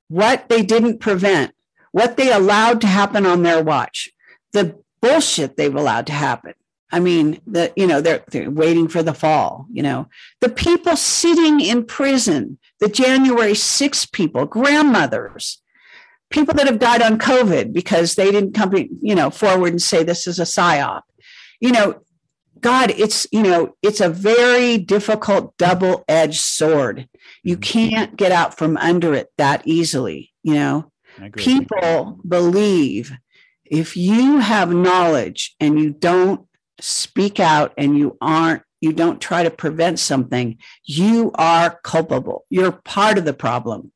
what they didn't prevent, what they allowed to happen on their watch, the bullshit they've allowed to happen. I mean, the you know they're they're waiting for the fall. You know, the people sitting in prison, the January 6 people, grandmothers, people that have died on COVID because they didn't come, you know, forward and say this is a psyop. You know, God, it's you know, it's a very difficult double-edged sword. You mm-hmm. can't get out from under it that easily. You know, people believe if you have knowledge and you don't speak out and you aren't you don't try to prevent something you are culpable. You're part of the problem.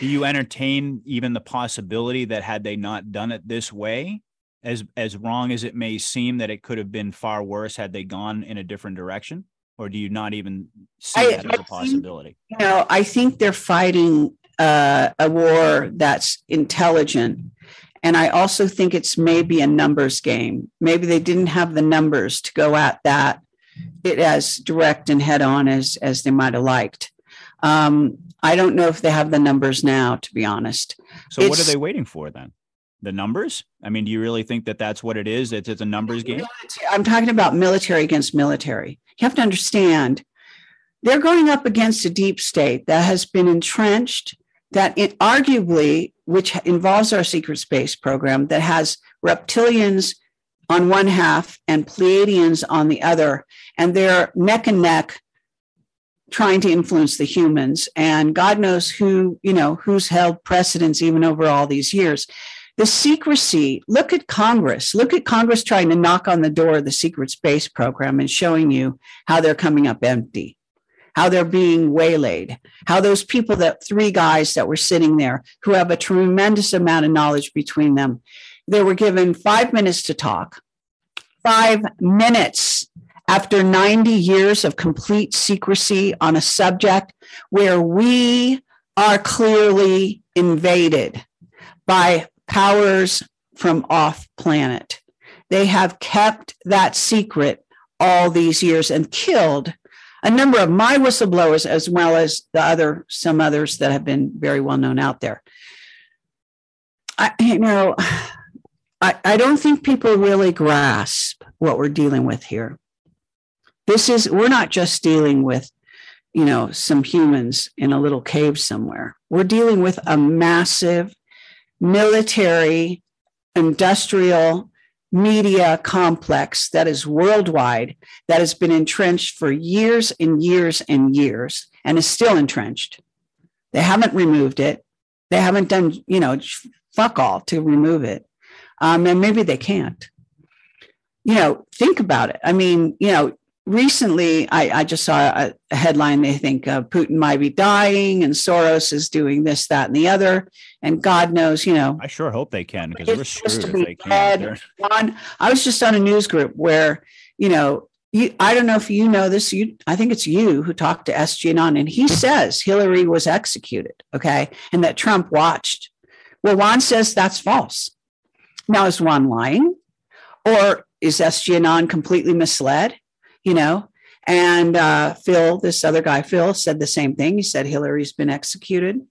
Do you entertain even the possibility that had they not done it this way as as wrong as it may seem that it could have been far worse had they gone in a different direction? Or do you not even see I, that as a possibility? you know i think they're fighting uh, a war that's intelligent. And I also think it's maybe a numbers game. Maybe they didn't have the numbers to go at that it as direct and head on as as they might have liked. Um, I don't know if they have the numbers now, to be honest. So it's, what are they waiting for then? The numbers? I mean, do you really think that that's what it is? It's, it's a numbers game. I'm talking about military against military. You have to understand they're going up against a deep state that has been entrenched, that it arguably, which involves our secret space program, that has reptilians on one half and Pleiadians on the other, and they're neck and neck trying to influence the humans. And God knows who, you know, who's held precedence even over all these years. The secrecy, look at Congress. Look at Congress trying to knock on the door of the secret space program and showing you how they're coming up empty how they're being waylaid, how those people, that three guys that were sitting there who have a tremendous amount of knowledge between them, they were given five minutes to talk, five minutes after 90 years of complete secrecy on a subject where we are clearly invaded by powers from off planet. They have kept that secret all these years and killed a number of my whistleblowers as well as the other some others that have been very well known out there. I you know I, I don't think people really grasp what we're dealing with here. This is we're not just dealing with you know some humans in a little cave somewhere. We're dealing with a massive military industrial media complex that is worldwide, that has been entrenched for years and years and years, and is still entrenched. They haven't removed it. They haven't done, you know, fuck all to remove it. Um, and maybe they can't. You know, think about it. I mean, you know, recently I, I just saw a, a, headline. They think uh, Putin might be dying and Soros is doing this, that, and the other. And God knows, you know. I sure hope they can because we're screwed if they can. On, I was just on a news group where, you know, you, I don't know if you know this. You, I think it's you who talked to SG Anon, and he says Hillary was executed. Okay, and that Trump watched. Well, Juan says that's false. Now, is Juan lying, or is SG Anon completely misled? you know. And uh, Phil, this other guy, Phil, said the same thing. He said Hillary's been executed,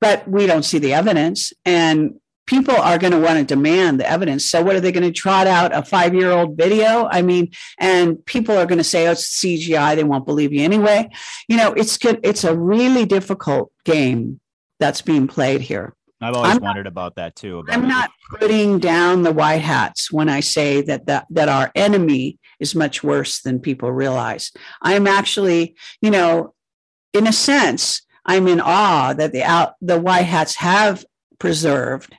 but we don't see the evidence. And people are going to want to demand the evidence. So, what are they going to trot out a five year old video? I mean, and people are going to say, oh, it's CGI. They won't believe you anyway. You know, it's good. It's a really difficult game that's being played here. I've always I'm wondered not, about that too. About I'm not putting down the white hats when I say that that, that our enemy is much worse than people realize. I'm actually, you know, in a sense, I'm in awe that the out the white hats have preserved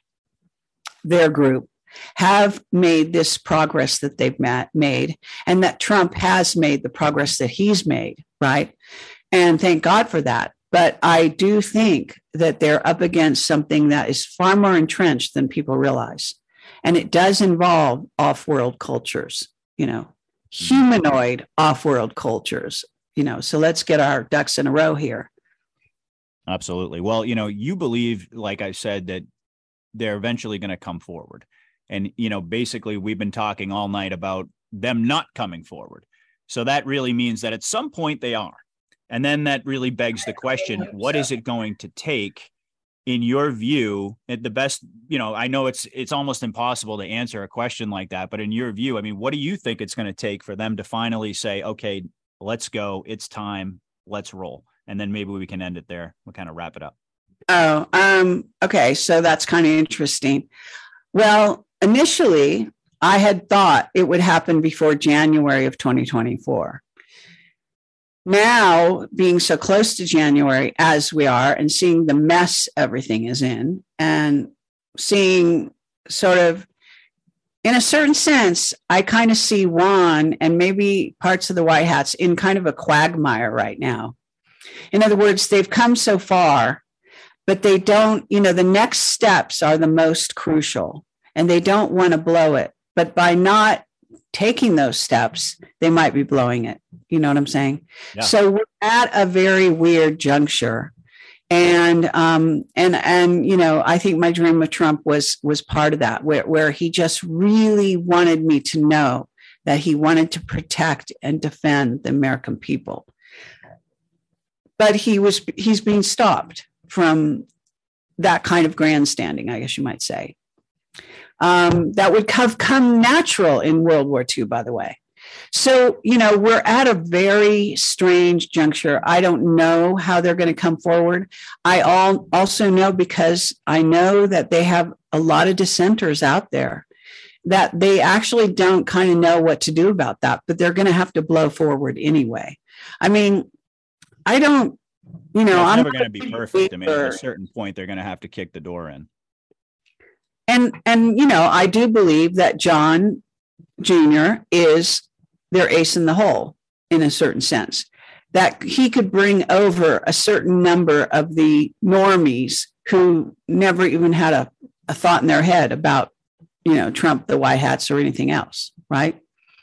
their group, have made this progress that they've made, and that Trump has made the progress that he's made, right? And thank God for that. But I do think that they're up against something that is far more entrenched than people realize. And it does involve off world cultures, you know, humanoid off world cultures, you know. So let's get our ducks in a row here. Absolutely. Well, you know, you believe, like I said, that they're eventually going to come forward. And, you know, basically, we've been talking all night about them not coming forward. So that really means that at some point they are. And then that really begs the question what is it going to take? in your view at the best you know i know it's it's almost impossible to answer a question like that but in your view i mean what do you think it's going to take for them to finally say okay let's go. It's time. Let's roll. And then maybe we can end it there. We'll kind of wrap it up. Oh um okay. So that's kind of interesting. Well initially i had thought it would happen before january of 2024 now being so close to January as we are and seeing the mess everything is in and seeing sort of in a certain sense, I kind of see Juan and maybe parts of the White Hats in kind of a quagmire right now. In other words, they've come so far, but they don't, you know, the next steps are the most crucial and they don't want to blow it. But by not taking those steps, they might be blowing it. You know what I'm saying? Yeah. So we're at a very weird juncture. and um and and you know i think my dream of trump was was part of that where where he just really wanted me to know that he wanted to protect and defend the american people but he was he's being stopped from that kind of grandstanding i guess you might say um, that would have come natural in world war ii by the way so, you know, we're at a very strange juncture. I don't know how they're going to come forward. I all, also know because I know that they have a lot of dissenters out there that they actually don't kind of know what to do about that, but they're going to have to blow forward anyway. I mean, I don't, you know, it's I'm never going to be perfect. I mean, at a certain point, they're going to have to kick the door in. And and you know, I do believe that John Jr. is their ace in the hole in a certain sense. That he could bring over a certain number of the normies who never even had a, a thought in their head about, you know, Trump, the white hats, or anything else, right?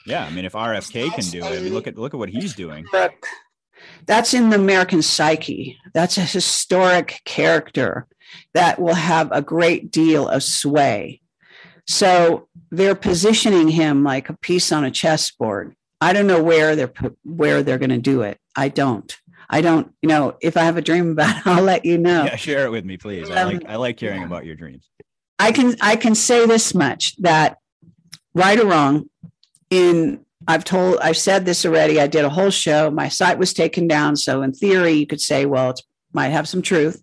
Yeah, I mean, if RFK can do it, I mean, look at look at what he's doing. That's in the American psyche. That's a historic character that will have a great deal of sway. So they're positioning him like a piece on a chessboard. I don't know where they're where they're going to do it. I don't. I don't. You know, if I have a dream about it, I'll let you know. Yeah, share it with me, please. I like I like hearing about your dreams. I can I can say this much that right or wrong, in I've told I've said this already. I did a whole show. My site was taken down, so in theory, you could say, well, it might have some truth.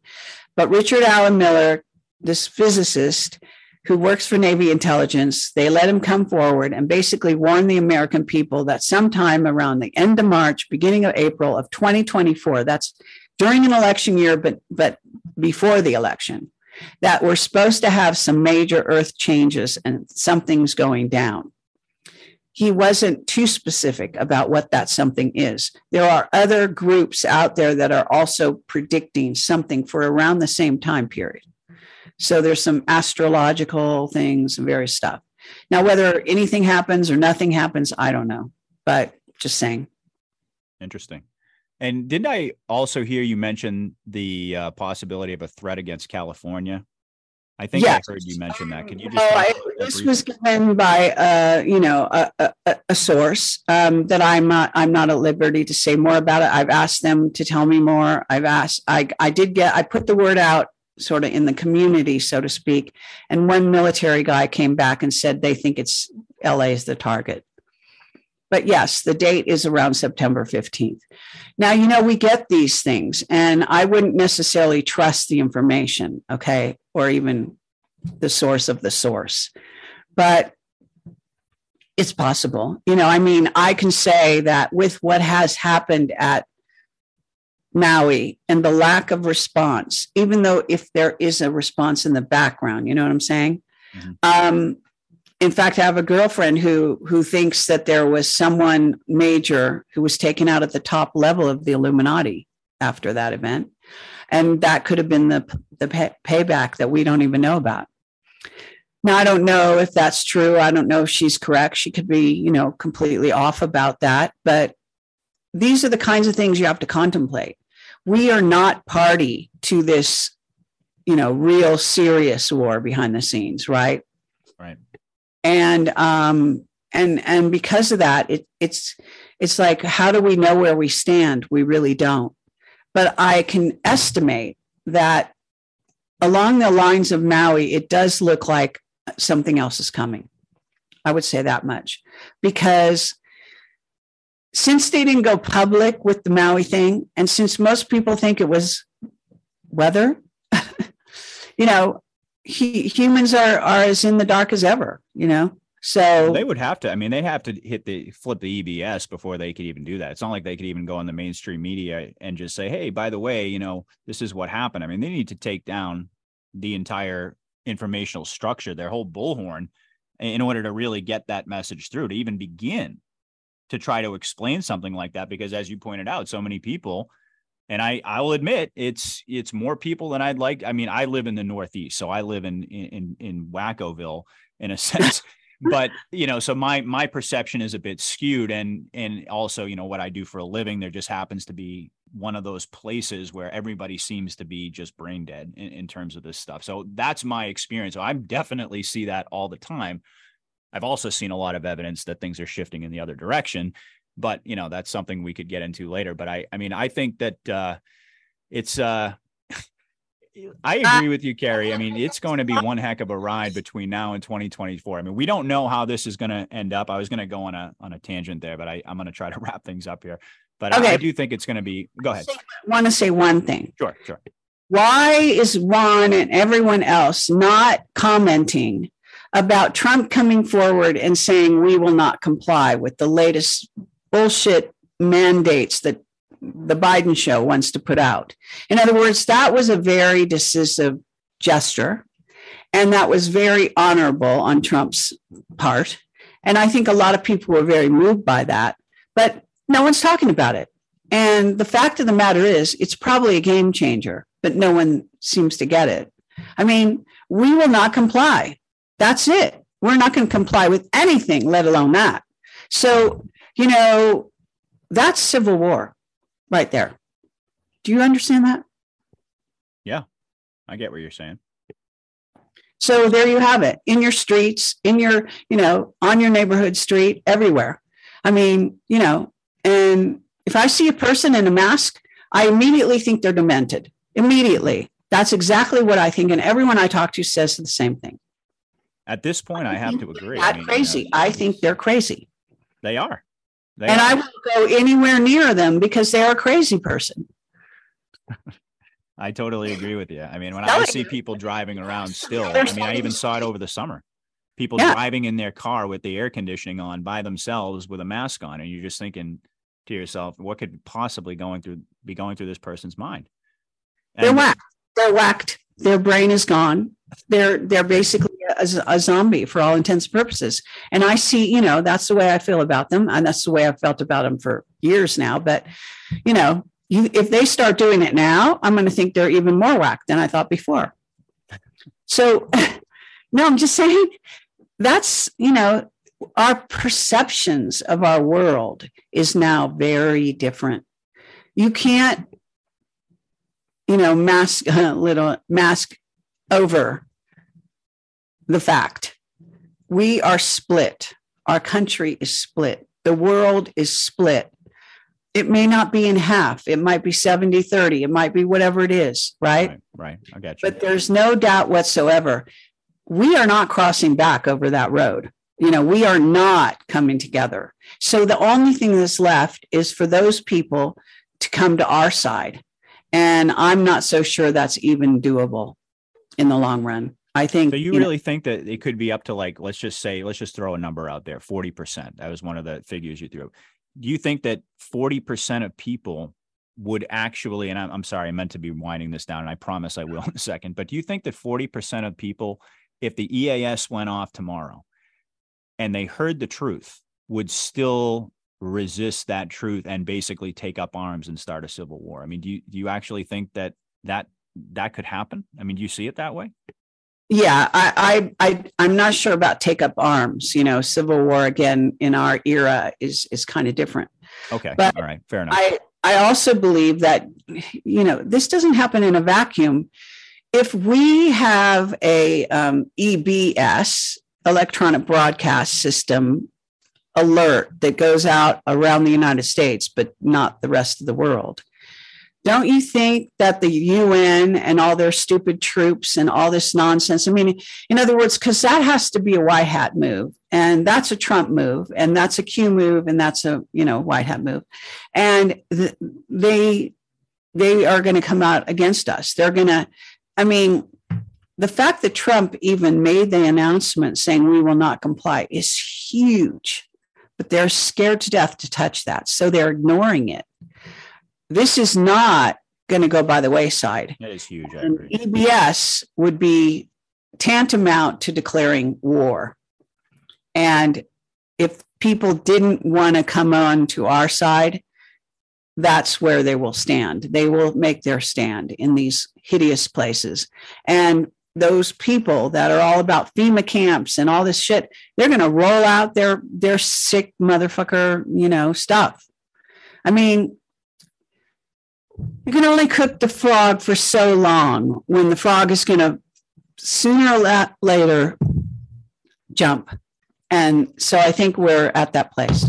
But Richard Alan Miller, this physicist, who works for Navy intelligence. They let him come forward and basically warn the American people that sometime around the end of March, beginning of April of 2024, that's during an election year, but, but before the election, that we're supposed to have some major earth changes and something's going down. He wasn't too specific about what that something is. There are other groups out there that are also predicting something for around the same time period. So there's some astrological things and various stuff. Now, whether anything happens or nothing happens, I don't know, but just saying. Interesting. And didn't I also hear you mention the uh, possibility of a threat against California? I think yes. I heard you mention that. Can you just? Oh, I, this was given by, uh, you know, a, a, a source um, that I'm not. I'm not at liberty to say more about it. I've asked them to tell me more. I've asked. I I did get. I put the word out sort of in the community, so to speak. And one military guy came back and said they think it's LA is the target. But yes, the date is around September 15th. Now, you know, we get these things, and I wouldn't necessarily trust the information, okay, or even the source of the source. But it's possible. You know, I mean, I can say that with what has happened at Maui and the lack of response, even though if there is a response in the background, you know what I'm saying? Mm-hmm. Um, in fact, I have a girlfriend who who thinks that there was someone major who was taken out at the top level of the Illuminati after that event, and that could have been the the pay- payback that we don't even know about. Now, I don't know if that's true. I don't know if she's correct. She could be, you know, completely off about that. But these are the kinds of things you have to contemplate. We are not party to this, you know, real serious war behind the scenes, right? Right. And um and and because of that, it it's it's like how do we know where we stand? We really don't. But I can estimate that along the lines of Maui, it does look like something else is coming. I would say that much because since they didn't go public with the Maui thing, and since most people think it was weather, you know, he, humans are are as in the dark as ever. You know, so they would have to. I mean, they have to hit the flip the EBS before they could even do that. It's not like they could even go on the mainstream media and just say, "Hey, by the way, you know, this is what happened." I mean, they need to take down the entire informational structure, their whole bullhorn, in order to really get that message through to even begin to try to explain something like that because as you pointed out so many people and I I will admit it's it's more people than I'd like. I mean, I live in the Northeast, so I live in in in Wackoville in a sense. but you know, so my my perception is a bit skewed, and and also you know what I do for a living. There just happens to be one of those places where everybody seems to be just brain dead in, in terms of this stuff. So that's my experience. So I definitely see that all the time. I've also seen a lot of evidence that things are shifting in the other direction, but you know that's something we could get into later. But I, I mean, I think that uh, it's. Uh, I agree with you, Kerry. I mean, it's going to be one heck of a ride between now and 2024. I mean, we don't know how this is going to end up. I was going to go on a on a tangent there, but I, I'm going to try to wrap things up here. But okay. I, I do think it's going to be. Go ahead. I want to say one thing. Sure, sure. Why is Ron and everyone else not commenting about Trump coming forward and saying we will not comply with the latest bullshit mandates that the Biden show wants to put out. In other words, that was a very decisive gesture. And that was very honorable on Trump's part. And I think a lot of people were very moved by that. But no one's talking about it. And the fact of the matter is, it's probably a game changer, but no one seems to get it. I mean, we will not comply. That's it. We're not going to comply with anything, let alone that. So, you know, that's civil war right there. Do you understand that? Yeah, I get what you're saying. So there you have it in your streets, in your, you know, on your neighborhood street, everywhere. I mean, you know, and if I see a person in a mask, I immediately think they're demented. Immediately. That's exactly what I think. And everyone I talk to says the same thing. At this point, I, I have to agree. That I mean, crazy. You know, I think they're crazy. They are. They and are. I won't go anywhere near them because they are a crazy person. I totally agree with you. I mean, when I see people driving around still, I mean, I even saw it over the summer. People yeah. driving in their car with the air conditioning on by themselves with a mask on, and you're just thinking to yourself, what could possibly going through be going through this person's mind? And They're whacked. They're whacked. Their brain is gone. They're they're basically a, a, zombie for all intents and purposes. And I see, you know, that's the way I feel about them, and that's the way I've felt about them for years now. But you know, you, if they start doing it now, I'm going to think they're even more whack than I thought before. So, no, I'm just saying that's you know our perceptions of our world is now very different. You can't, you know, mask a little mask over the fact we are split. Our country is split. The world is split. It may not be in half. It might be 70 30. It might be whatever it is, right? Right. right. I got you. But there's no doubt whatsoever. We are not crossing back over that road. You know, we are not coming together. So the only thing that's left is for those people to come to our side. And I'm not so sure that's even doable in the long run. I think. So you, you really know, think that it could be up to like, let's just say, let's just throw a number out there, 40%. That was one of the figures you threw. Do you think that 40% of people would actually, and I'm, I'm sorry, I meant to be winding this down, and I promise I will in a second, but do you think that 40% of people, if the EAS went off tomorrow, and they heard the truth would still resist that truth and basically take up arms and start a civil war. I mean, do you do you actually think that that that could happen? I mean, do you see it that way? Yeah, I, I, I, I'm not sure about take up arms. You know, civil war again in our era is is kind of different. Okay, but all right, fair enough. I, I also believe that, you know, this doesn't happen in a vacuum. If we have a um, EBS, electronic broadcast system alert that goes out around the United States, but not the rest of the world. Don't you think that the UN and all their stupid troops and all this nonsense? I mean, in other words, because that has to be a white hat move, and that's a Trump move, and that's a Q move, and that's a you know white hat move, and th- they they are going to come out against us. They're going to, I mean, the fact that Trump even made the announcement saying we will not comply is huge, but they're scared to death to touch that. So they're ignoring it. This is not going to go by the wayside. That is huge. EBS would be tantamount to declaring war. And if people didn't want to come on to our side, that's where they will stand. They will make their stand in these hideous places. And those people that are all about FEMA camps and all this shit, they're going to roll out their their sick motherfucker, you know, stuff. I mean, you can only cook the frog for so long when the frog is going to sooner or later jump. And so I think we're at that place.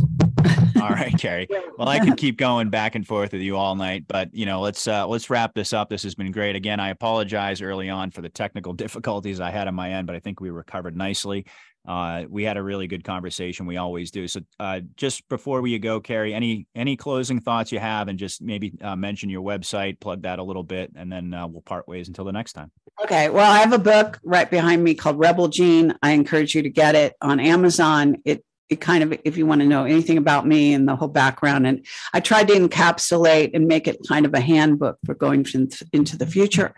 All right, Kerry. Well, I could keep going back and forth with you all night, but you know, let's uh, let's wrap this up. This has been great. Again, I apologize early on for the technical difficulties I had on my end, but I think we recovered nicely. Uh, we had a really good conversation. We always do. So, uh, just before we go, Kerry, any any closing thoughts you have, and just maybe uh, mention your website, plug that a little bit, and then uh, we'll part ways until the next time. Okay. Well, I have a book right behind me called Rebel Gene. I encourage you to get it on Amazon. It it kind of if you want to know anything about me and the whole background and i tried to encapsulate and make it kind of a handbook for going into the future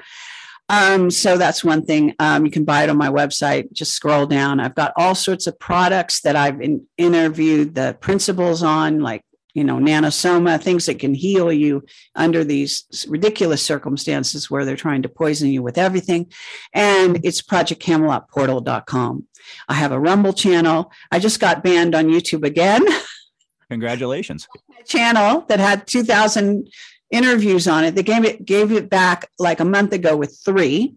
um, so that's one thing. Um, you can buy it on my website. Just scroll down. I've got all sorts of products that I've in, interviewed the principals on, like you know, nanosoma, things that can heal you under these ridiculous circumstances where they're trying to poison you with everything. And it's projectcamelotportal.com. I have a Rumble channel. I just got banned on YouTube again. Congratulations. channel that had 2000 interviews on it. They gave it gave it back like a month ago with three.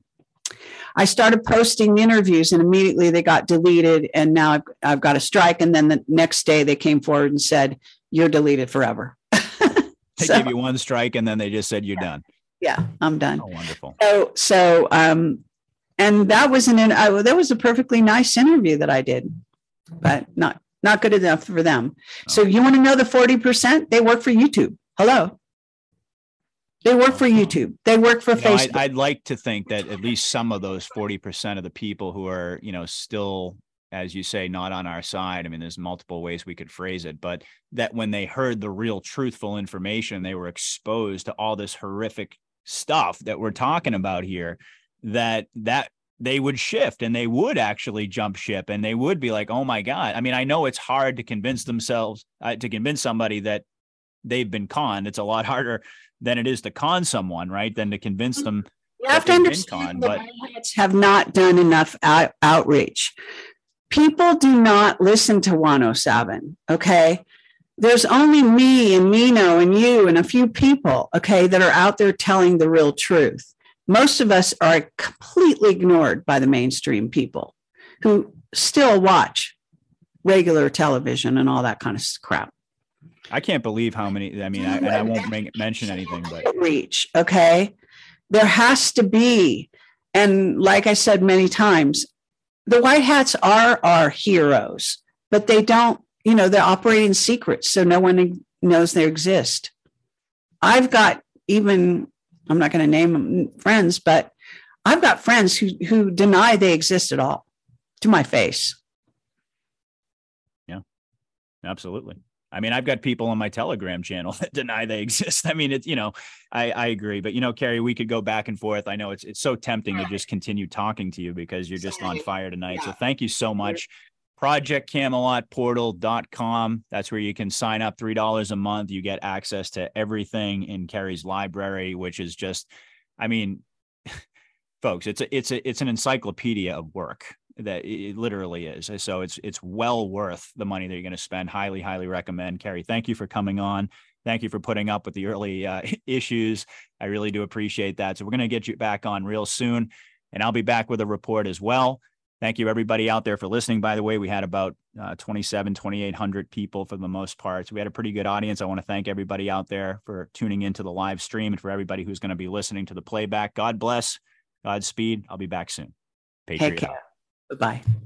I started posting interviews and immediately they got deleted. And now I've, I've got a strike. And then the next day they came forward and said, You're deleted forever. they so, gave you one strike and then they just said, You're yeah, done. Yeah, I'm done. Oh, wonderful. So, so, um, and that was an, I, that was a perfectly nice interview that I did, but not, not good enough for them. Oh. So you want to know the 40%? They work for YouTube. Hello. They work for YouTube. They work for you know, Facebook. I'd, I'd, like to think that at least some of those 40% of the people who are, you know, still, as you say, not on our side. I mean, there's multiple ways we could phrase it, but that when they heard the real truthful information, they were exposed to all this horrific stuff that we're talking about here, that that they would shift and they would actually jump ship and they would be like, oh my God. I mean, I know it's hard to convince themselves, uh, to convince somebody that they've been conned. It's a lot harder than it is to con someone, right? Than to convince them. You have to understand but have not done enough out- outreach. People do not listen to 107. Okay. There's only me and Nino and you and a few people, okay, that are out there telling the real truth. Most of us are completely ignored by the mainstream people who still watch regular television and all that kind of crap. I can't believe how many. I mean, I, and I won't make, mention anything, but reach. Okay, there has to be, and like I said many times, the white hats are our heroes, but they don't. You know, they're operating secrets, so no one knows they exist. I've got even. I'm not going to name them friends, but I've got friends who who deny they exist at all to my face. Yeah, absolutely. I mean, I've got people on my Telegram channel that deny they exist. I mean, it's you know, I I agree, but you know, Kerry, we could go back and forth. I know it's it's so tempting to just continue talking to you because you're just on fire tonight. So thank you so much. ProjectCamelotPortal.com. That's where you can sign up $3 a month. You get access to everything in Kerry's library, which is just, I mean, folks, it's a, it's a, it's an encyclopedia of work that it literally is. So it's it's well worth the money that you're going to spend. Highly, highly recommend. Kerry, thank you for coming on. Thank you for putting up with the early uh, issues. I really do appreciate that. So we're going to get you back on real soon, and I'll be back with a report as well. Thank you, everybody out there, for listening. By the way, we had about uh, 27, 2,800 people for the most part. So we had a pretty good audience. I want to thank everybody out there for tuning into the live stream and for everybody who's going to be listening to the playback. God bless. Godspeed. I'll be back soon. Patriot. Take care. Bye.